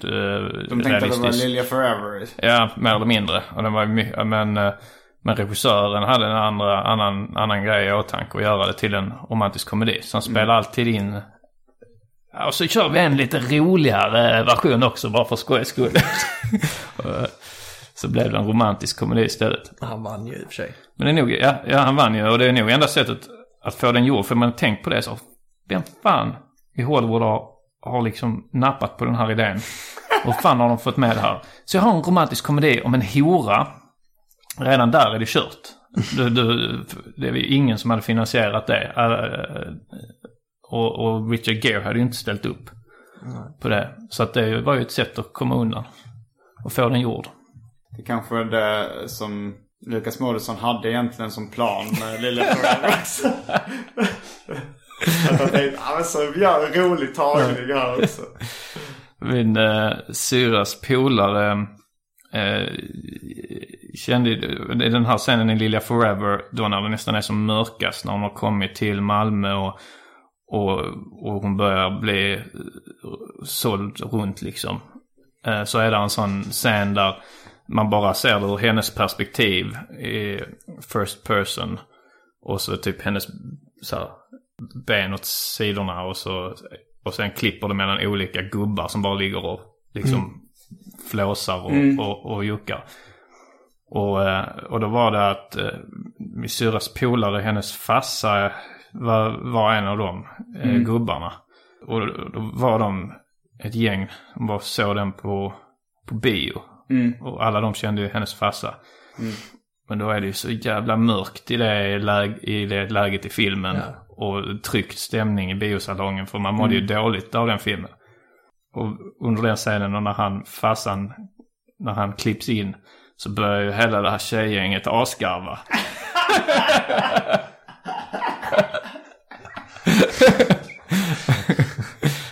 De tänkte att det var Lilja Forever. Ja, mer eller mindre. Och den var men, eh, men regissören hade en andra, annan, annan grej i åtanke att göra det till en romantisk komedi. Så han spelar alltid in... Och så kör vi en lite roligare version också bara för skojs skull. Och, så blev det en romantisk komedi istället. Han vann ju i och för sig. Men det är nog, ja, ja han vann ju och det är nog enda sättet att få den gjord. För man tänkt på det så, vem fan i Hollywood har, har liksom nappat på den här idén? Och fan har de fått med det här? Så jag har en romantisk komedi om en hora. Redan där är det kört. Du, du, det är ingen som hade finansierat det. Eh, Och, och Richard Gere hade ju inte ställt upp på det. Så att det var ju ett sätt att komma undan. Och få den gjord. Det kanske är det som Lukas Moodysson hade egentligen som plan med Lilja Forever. Att han tänkte, ja men så vi gör en rolig tagning här också. Min eh, syrras polare eh, kände i den här scenen i Lilja Forever, då när det nästan är som mörkast, när hon har kommit till Malmö och, och, och hon börjar bli eh, såld runt liksom. Eh, så är det en sån scen där man bara ser det ur hennes perspektiv i first person. Och så typ hennes så här, ben åt sidorna och så och sen klipper det mellan olika gubbar som bara ligger och liksom flåsar och, och, och juckar. Och, eh, och då var det att eh, min syrras polare, hennes farsa var, var en av de eh, gubbarna. Och då- var de ett gäng, de bara såg den på, på bio. Och alla de kände ju hennes farsa. Men då är det ju så jävla mörkt i det, läg- i det läget i filmen. Och tryckt stämning i biosalongen för man mådde ju dåligt av den filmen. Och under den scenen och när han, farsan, när han klipps in så börjar ju hela det här tjejgänget asgarva.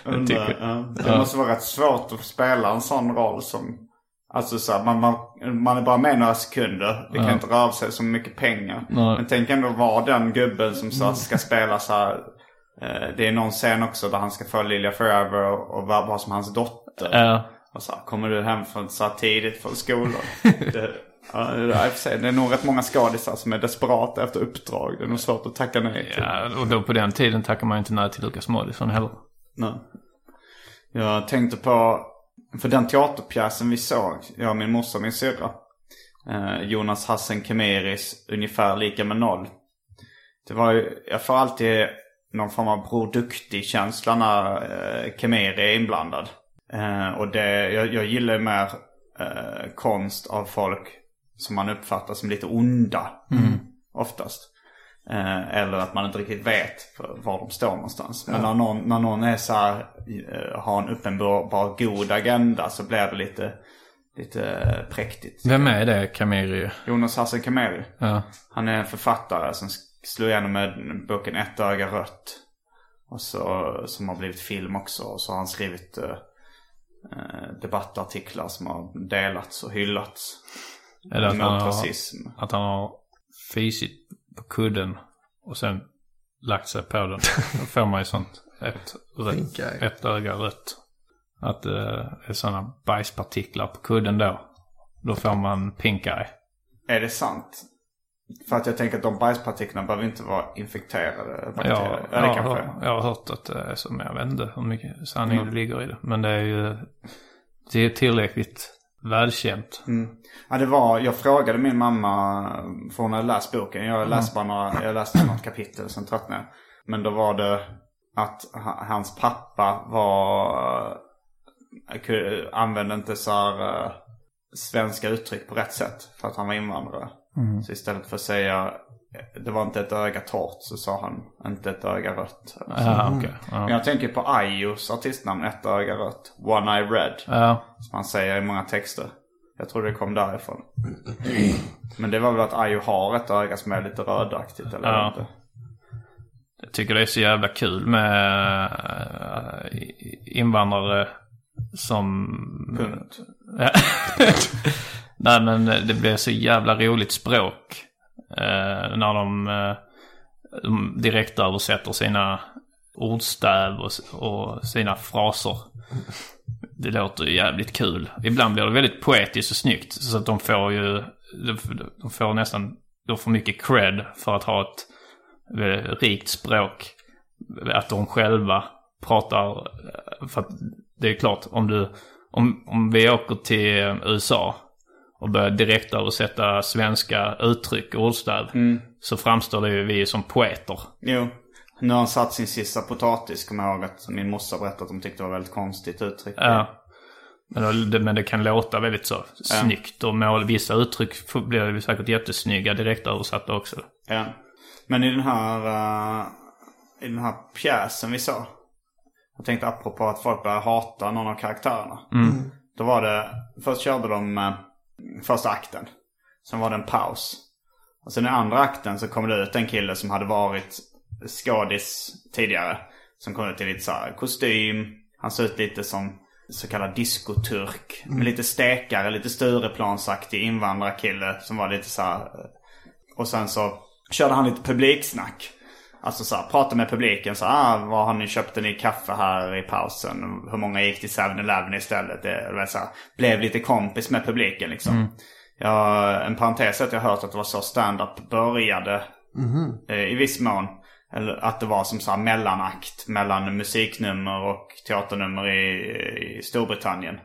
Undrar, ja. Det måste vara rätt svårt att spela en sån roll som... Alltså så här, man, man, man är bara med några sekunder. Det kan inte röra sig så mycket pengar. Men tänk ändå vara den gubben som så här, ska spela så här. Eh, det är någon scen också där han ska få Lilja Forever och, och vara som hans dotter. Ja. Och så här, kommer du hem från så här tidigt från skolan? det, ja, det, är, nog rätt många skådisar som är desperata efter uppdrag. Det är nog svårt att tacka nej till. Ja, och då på den tiden tackar man inte nej till Lukas Moodysson heller. Nej. Jag tänkte på, för den teaterpjäsen vi såg, jag, min morsa och min syrra. Eh, Jonas Hassen Kemeris, ungefär lika med noll. Det var ju, jag får alltid någon form av Bror Duktig-känsla när eh, Khemeri är inblandad. Eh, och det, jag, jag gillar mer eh, konst av folk som man uppfattar som lite onda. Oftast. Eh, eller att man inte riktigt vet var de står någonstans. Men när någon, när någon är så här, eh, har en uppenbar god agenda så blir det lite, lite präktigt. Vem är det, Kamiri? Jonas Hassan Khemeri. Ja. Han är en författare som slog igenom med boken Ett öga rött. Och så, som har blivit film också. Och så har han skrivit eh, eh, debattartiklar som har delats och hyllats. Det att han, Mot har, rasism. att han har fisit på kudden och sen lagt sig på den? Då får man ju sånt. Ett, rött, ett öga rött. Att det är sådana bajspartiklar på kudden då. Då får man pink eye. Är det sant? För att jag tänker att de bajspartiklarna behöver inte vara infekterade. Ja, Eller jag, kanske. har, jag har hört att det är så, men jag vet inte hur mycket sanning det ligger i det. Men det är ju det är tillräckligt välkänt. Ja, det var, jag frågade min mamma, för hon hade läst boken. Jag läste bara några, jag läste något kapitel, sen tröttnade jag. Men då var det att ha- hans pappa var, eh, använde inte så här eh, svenska uttryck på rätt sätt. För att han var invandrare. Så istället för att säga, det var inte ett öga torrt, så sa han inte ett öga rött. eller så. Ja, okej. Men Ja. jag tänker på Ayos artistnamn, ett öga rött. One Eye Red. Ja. Som han säger i många texter. Jag tror det kom därifrån. Men det var väl att Ayo har ett öga som är lite rödaktigt eller Ja. inte? Jag tycker det är så jävla kul med äh, invandrare som... Punkt. Nej men det blir så jävla roligt språk. Eh, när de, eh, de direkt översätter sina ordstäv och, och sina fraser. Det låter ju jävligt kul. Ibland blir det väldigt poetiskt och snyggt. Så att de får ju, de får nästan, de får mycket cred för att ha ett rikt språk. Att de själva pratar, eh, för att det är klart om du, om, om vi åker till eh, USA och börjar direkt översätta svenska uttryck och ordstäv. Så framstår det ju vi som poeter. Jo. Nu har han satt sin sista potatis, kommer jag ihåg att min morsa berättade att de tyckte det var väldigt konstigt uttryck. Ja. Men, det, men det kan låta väldigt så snyggt och mål, vissa uttryck blir säkert jättesnygga direkt översatta också. Ja. Men i den här, eh, i den här pjäsen vi såg. Jag tänkte apropå att folk börjar hata någon av karaktärerna. Då var det, först körde de eh, första akten. Sen var det en paus. Och sen i andra akten så kom det ut en kille som hade varit skådis tidigare. Som kom ut i lite så kostym. Han såg ut lite som så kallad diskoturk. Med lite stekare, lite Stureplansaktig invandrarkille som var lite så här eh, och sen så körde han lite publiksnack. Alltså så här, prata med publiken. Så ah, vad har ni köpt ni kaffe här i pausen? Hur många gick till 7-Eleven istället? Det, det så här, blev lite kompis med publiken liksom. Ja, en parentes är att jag har hört att det var så stand-up började. Eh, I viss mån. Eller att det var som så här mellanakt mellan musiknummer och teaternummer i, i Storbritannien.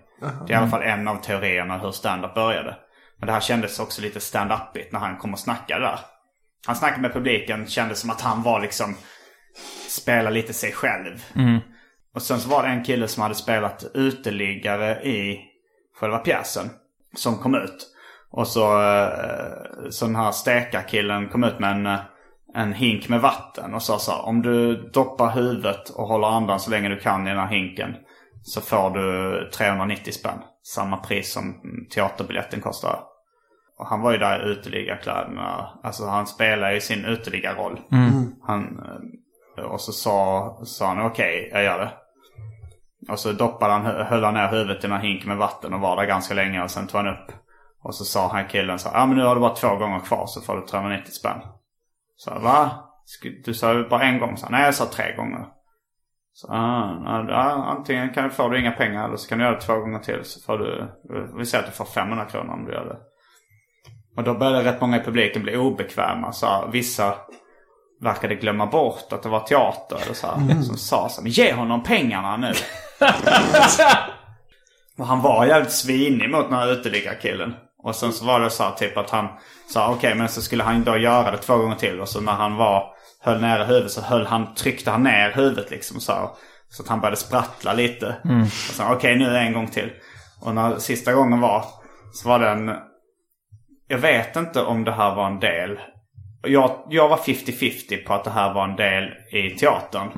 Det är i alla fall en av teorierna hur stand-up började. Men det här kändes också lite stand-upigt när han kom och snackade där. Han snackade med publiken, kändes som att han var liksom, spela lite sig själv. Och sen så var det en kille som hade spelat uteliggare i själva pjäsen. Som kom ut. Och så, eh, så den här stekarkillen kom ut med en, eh, en hink med vatten och sa så här, om du doppar huvudet och håller andan så länge du kan i den här hinken. Så får du 390 spänn. Samma pris som mm, teaterbiljetten kostar. Och han var ju där i uteliggarkläderna. Alltså han spelar ju sin uteliggarroll. Han, eh, och så sa, sa han okej, jag gör det. Och så doppade han, höll han ner huvudet i den här hinken med vatten och var där ganska länge och sen tog han upp. Och så sa han killen så ja men nu har du bara två gånger kvar så får du 390 spänn. Så va? Du sa ju bara en gång? Så, Nej jag sa tre gånger. Så, ah, antingen kan du få du inga pengar eller så kan du göra det två gånger till så får du, vi säger att du får 500 kronor om du gör det. Och då började rätt många i publiken bli obekväma. Så här, vissa verkade glömma bort att det var teater. Eller så här, Som sa så här, men ge honom pengarna nu. och han var jävligt svinig mot den här uteliggarkillen. Och sen så var det så här typ att han sa okej men så skulle han då göra det två gånger till. Och så när han var höll nere huvudet så höll han, tryckte han ner huvudet liksom så, här, så att han började sprattla lite. Och så okej nu en gång till. Och när sista gången var så var det en... Jag vet inte om det här var en del. Jag, jag var 50-50 på att det här var en del i teatern.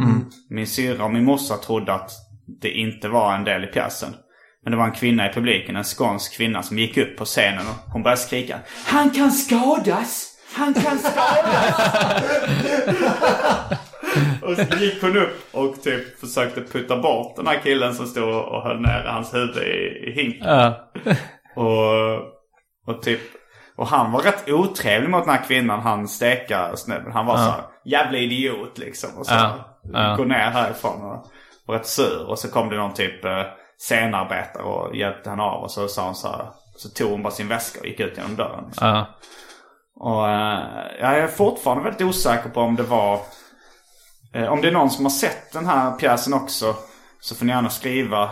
Min syrra och min morsa trodde att det inte var en del i pjäsen. Men det var en kvinna i publiken, en skånsk kvinna som gick upp på scenen och hon började skrika Han kan skadas! Han kan skadas! och så gick hon upp och typ försökte putta bort den här killen som stod och höll ner hans huvud i, i hinken. Ja. Och, och typ och han var rätt otrevlig mot den här kvinnan, han snubben. Han var så här, jävla idiot liksom. Och så Ja. Ja. gå ner härifrån och var rätt sur. Och så kom det någon typ eh, scenarbetare och hjälpte henne av. Och så sa hon så här, så tog hon bara sin väska och gick ut genom dörren. Ja. Och eh, jag är fortfarande väldigt osäker på om det var... Eh, om det är någon som har sett den här pjäsen också. Så får ni gärna skriva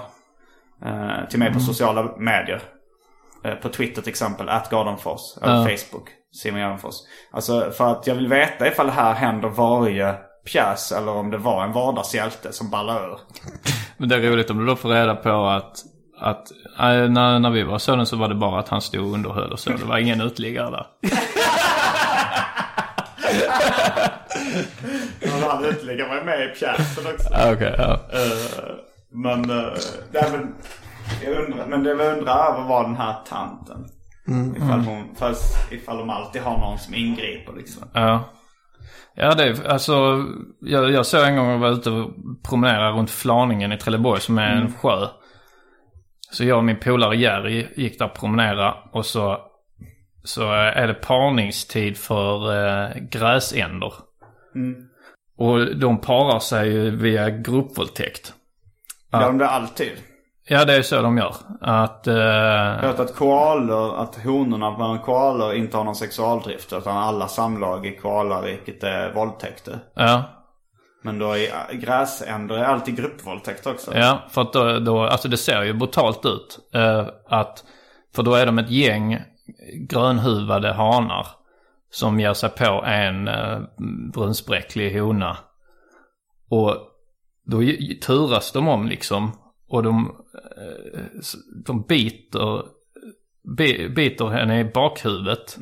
eh, till mig på sociala medier. Eh, på Twitter till exempel, at Gardenfors. Eller Facebook, Simon Gärdenfors. Alltså för att jag vill veta ifall det här händer varje pjäs. Eller om det var en vardagshjälte som ballar ur. Men det är roligt om du då får reda på att, att äh, när, när vi var sönen så var det bara att han stod och underhöll och så. Det var ingen utliggare där. Han uteliggare var med i pjäsen också. Okej, ja. Eh, men, uh, nej, men, jag undrar, men det jag undrar över var den här tanten. Ifall, hon, fast, ifall de alltid har någon som ingriper liksom. Ja. Ja, det är alltså. Jag, jag såg en gång jag var ute och promenerade runt Flaningen i Trelleborg som är en sjö. Så jag och min polare Jerry gick där och promenerade och så, så är det parningstid för eh, gräsänder. Och de parar sig ju via gruppvåldtäkt. Gör de det alltid? Ja, det är så de gör. Att... Eh, Jag hört att koalor, att honorna bland koalor inte har någon sexualdrift. Utan alla samlag i koalariket är våldtäkter. ja. Men då är gräsänder är alltid gruppvåldtäkt också. Ja, för att då, då, alltså det ser ju brutalt ut. Eh, att, för då är de ett gäng grönhuvade hanar som ger sig på en eh, brunspräcklig hona. Och då turas de om liksom. Och de, de biter, bi, biter henne i bakhuvudet.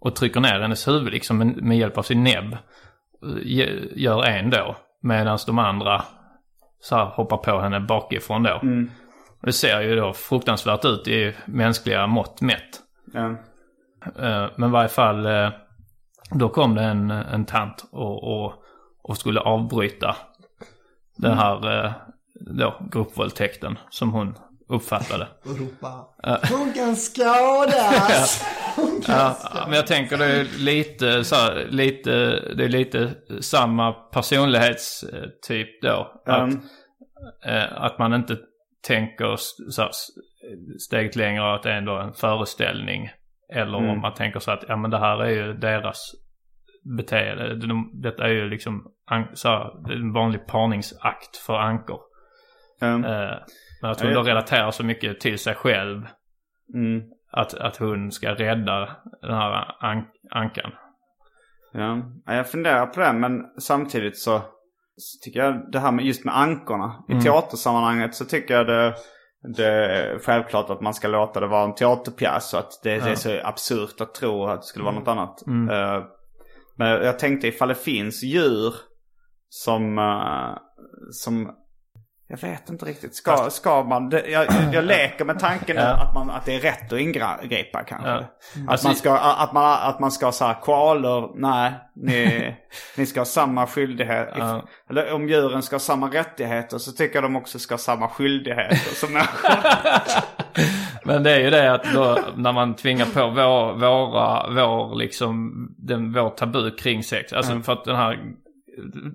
Och trycker ner hennes huvud liksom med, hjälp av sin näbb. Ge- Gör en då. Medan de andra så här hoppar på henne bakifrån då. Och det ser ju då fruktansvärt ut i mänskliga mått mätt. Ja. Eh, Men i varje fall, eh, då kom det en, en tant och, och, och skulle avbryta den här eh, då, gruppvåldtäkten som hon uppfattade. Och ropa. Hon kan skadas! Hon kan Ja, men jag tänker det är lite så här, lite, det är lite samma personlighetstyp då. Att, Mm. eh, att man inte tänker så här, steget längre att det är ändå en föreställning. Eller om man tänker så att ja men det här är ju deras beteende. De, detta är ju liksom så här, en vanlig parningsakt för ankor. Mm. Eh, men att hon då relaterar så mycket till sig själv. Mm. Att, att hon ska rädda den här an, ankan. Ja. ja, jag funderar på det men samtidigt så, så tycker jag det här med just med ankorna. I teatersammanhanget så tycker jag det, det är självklart att man ska låta det vara en teaterpjäs. Så att det, det är så absurt att tro att det skulle vara något annat. Eh, men jag tänkte ifall det finns djur som, eh, som jag vet inte riktigt. Ska, ska man... Det, jag, jag leker med tanken nu att, man, att det är rätt att ingripa kanske. Ja. Att, Alltså- man ska, att, man, att man ska säga koalor, nej, ni, ni ska ha samma skyldighet. Ja. Eller om djuren ska ha samma rättigheter så tycker jag de också ska ha samma skyldigheter som människor. Men det är ju det att då, när man tvingar på vår, våra, vår liksom, den, vår tabu kring sex. Alltså för att den här,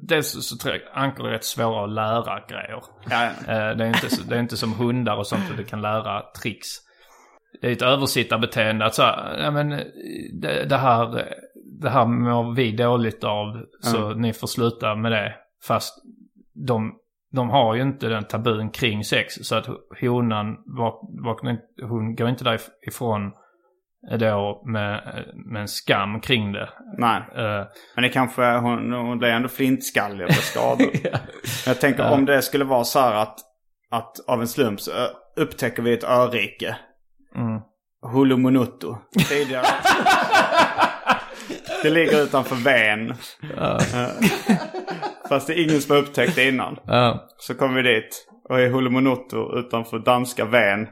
dels så tror jag ankor är rätt svåra att lära grejer. ja, Eh, Det är inte, det är inte som hundar och sånt att du kan lära tricks. Det är ett översittarbeteende att här, ja men det, det här, det här mår vi dåligt av så ni får sluta med det. Fast de, de har ju inte den tabun kring sex så att honan vak, inte- hon går inte därifrån då med, med en skam kring det. Nej. Eh, Men det kanske, hon, hon blev ändå flintskallig och blev skadad. Jag tänker om det skulle vara så här att, att av en slump så upptäcker vi ett örike. Mm. Hulumunuttu. Tidigare. det ligger utanför Ven. Eh, Fast det är ingen som har upptäckt det innan. ja. Så kommer vi dit och i Hulumunuttu utanför danska Ven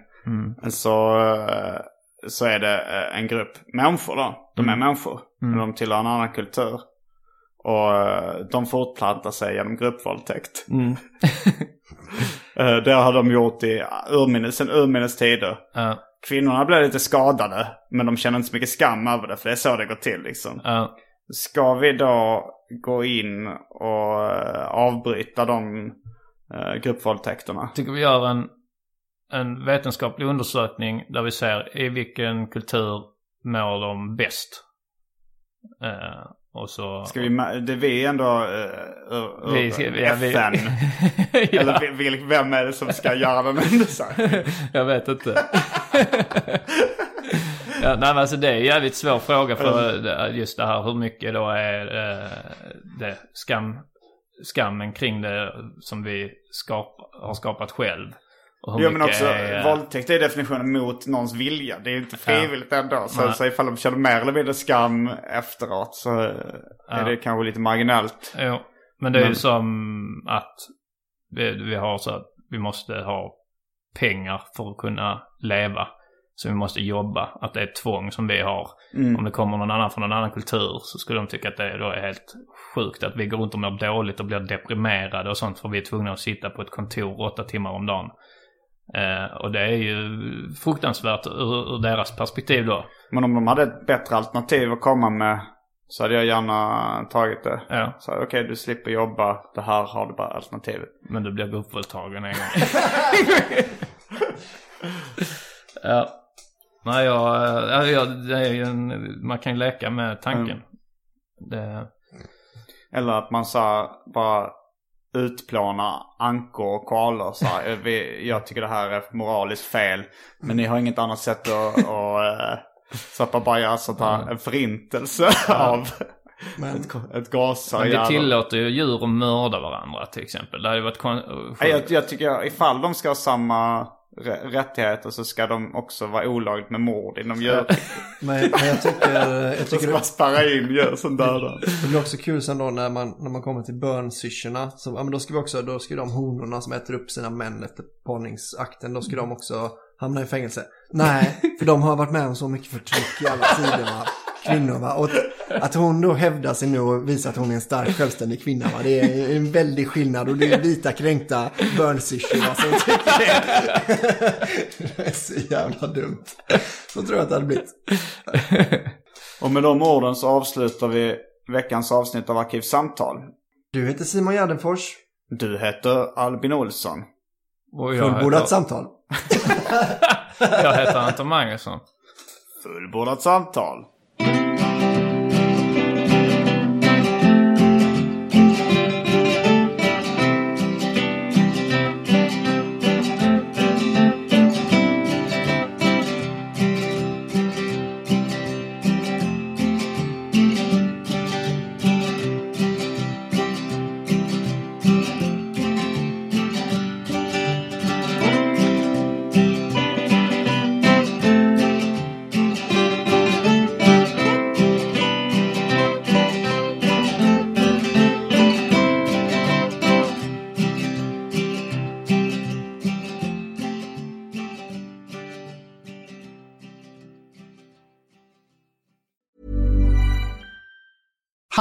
så, eh, så är det eh, en grupp människor då. De är människor. Men de tillhör en annan kultur. Och eh, de fortplantar sig genom gruppvåldtäkt. Eh, det har de gjort i urminnes, sen urminnes tider. Ja. Kvinnorna blir lite skadade men de känner inte så mycket skam över det för det är så det går till liksom. Ja. Ska vi då gå in och avbryta de eh, gruppvåldtäkterna? tycker vi gör en, en vetenskaplig undersökning där vi ser i vilken kultur mår de bäst. Eh, och så... Ska vi, det är vi ändå uh, uh, Vi ska- ja, vi- FN. ja, Eller vi- vil, vem är det som ska göra den undersökningen? jag vet inte. ja, nej men alltså det är en jävligt svår fråga för just det här hur mycket då är eh, det skam, skammen kring det som vi skap, har skapat själv. Jo men mycket också är, våldtäkt är definitionen mot någons vilja. Det är inte frivilligt ändå. Så, Nej. så ifall de känner mer eller mindre skam efteråt så eh, är det kanske lite marginellt. Jo, men det är ju Men- som att vi, vi har så att vi måste ha pengar för att kunna leva. Så vi måste jobba. Att det är ett tvång som vi har. Om det kommer någon annan från en annan kultur så skulle de tycka att det då är helt sjukt att vi går runt och mår dåligt och blir deprimerade och sånt för vi är tvungna att sitta på ett kontor åtta timmar om dagen. Eh, och det är ju fruktansvärt ur, ur deras perspektiv då. Men om de hade ett bättre alternativ att komma med så hade jag gärna tagit det. Ja. Så okej du slipper jobba. Det här har du bara alternativet. Men du blir gruppvåldtagen en gång. ja. Nej, jag, ja, jag, det är ju en, man kan ju leka med tanken. Det, Eller att man så bara utplånar ankor och koalor. "Eh, vi, jag tycker det här är moraliskt fel. Men ni har inget annat sätt att, att att man bara sånt här, en förintelse av Men ett, ett men gasar vi tillåter ju djur att mörda varandra till exempel. Det hade varit kon- Jag, jag tycker ifall de ska ha samma rättigheter så ska de också vara olagligt med mord inom djur. Men, men jag tycker, jag tycker bara spärra in djur som dödar. det blir också kul sen då när man, när man kommer till bönsyrsorna. Ja, men då ska vi också, då ska de honorna som äter upp sina män efter parningsakten, då ska de också hamna i fängelse. Nej, för de har varit med om så mycket förtryck i alla tider va. Kvinnor va. Och att- hon då hävdar sig nu och visar att hon är en stark självständig kvinna va. Det är en väldig skillnad och det är vita kränkta bönsyrsor som tycker det. det är så jävla dumt. Så tror jag att det hade blivit. Och med de orden så avslutar vi veckans avsnitt av Arkivsamtal. Du heter Simon Gärdenfors. Du heter Albin Olsson. och jag, Fullbordat heter, samtal. jag heter Anton Magnusson. Fullbordat samtal.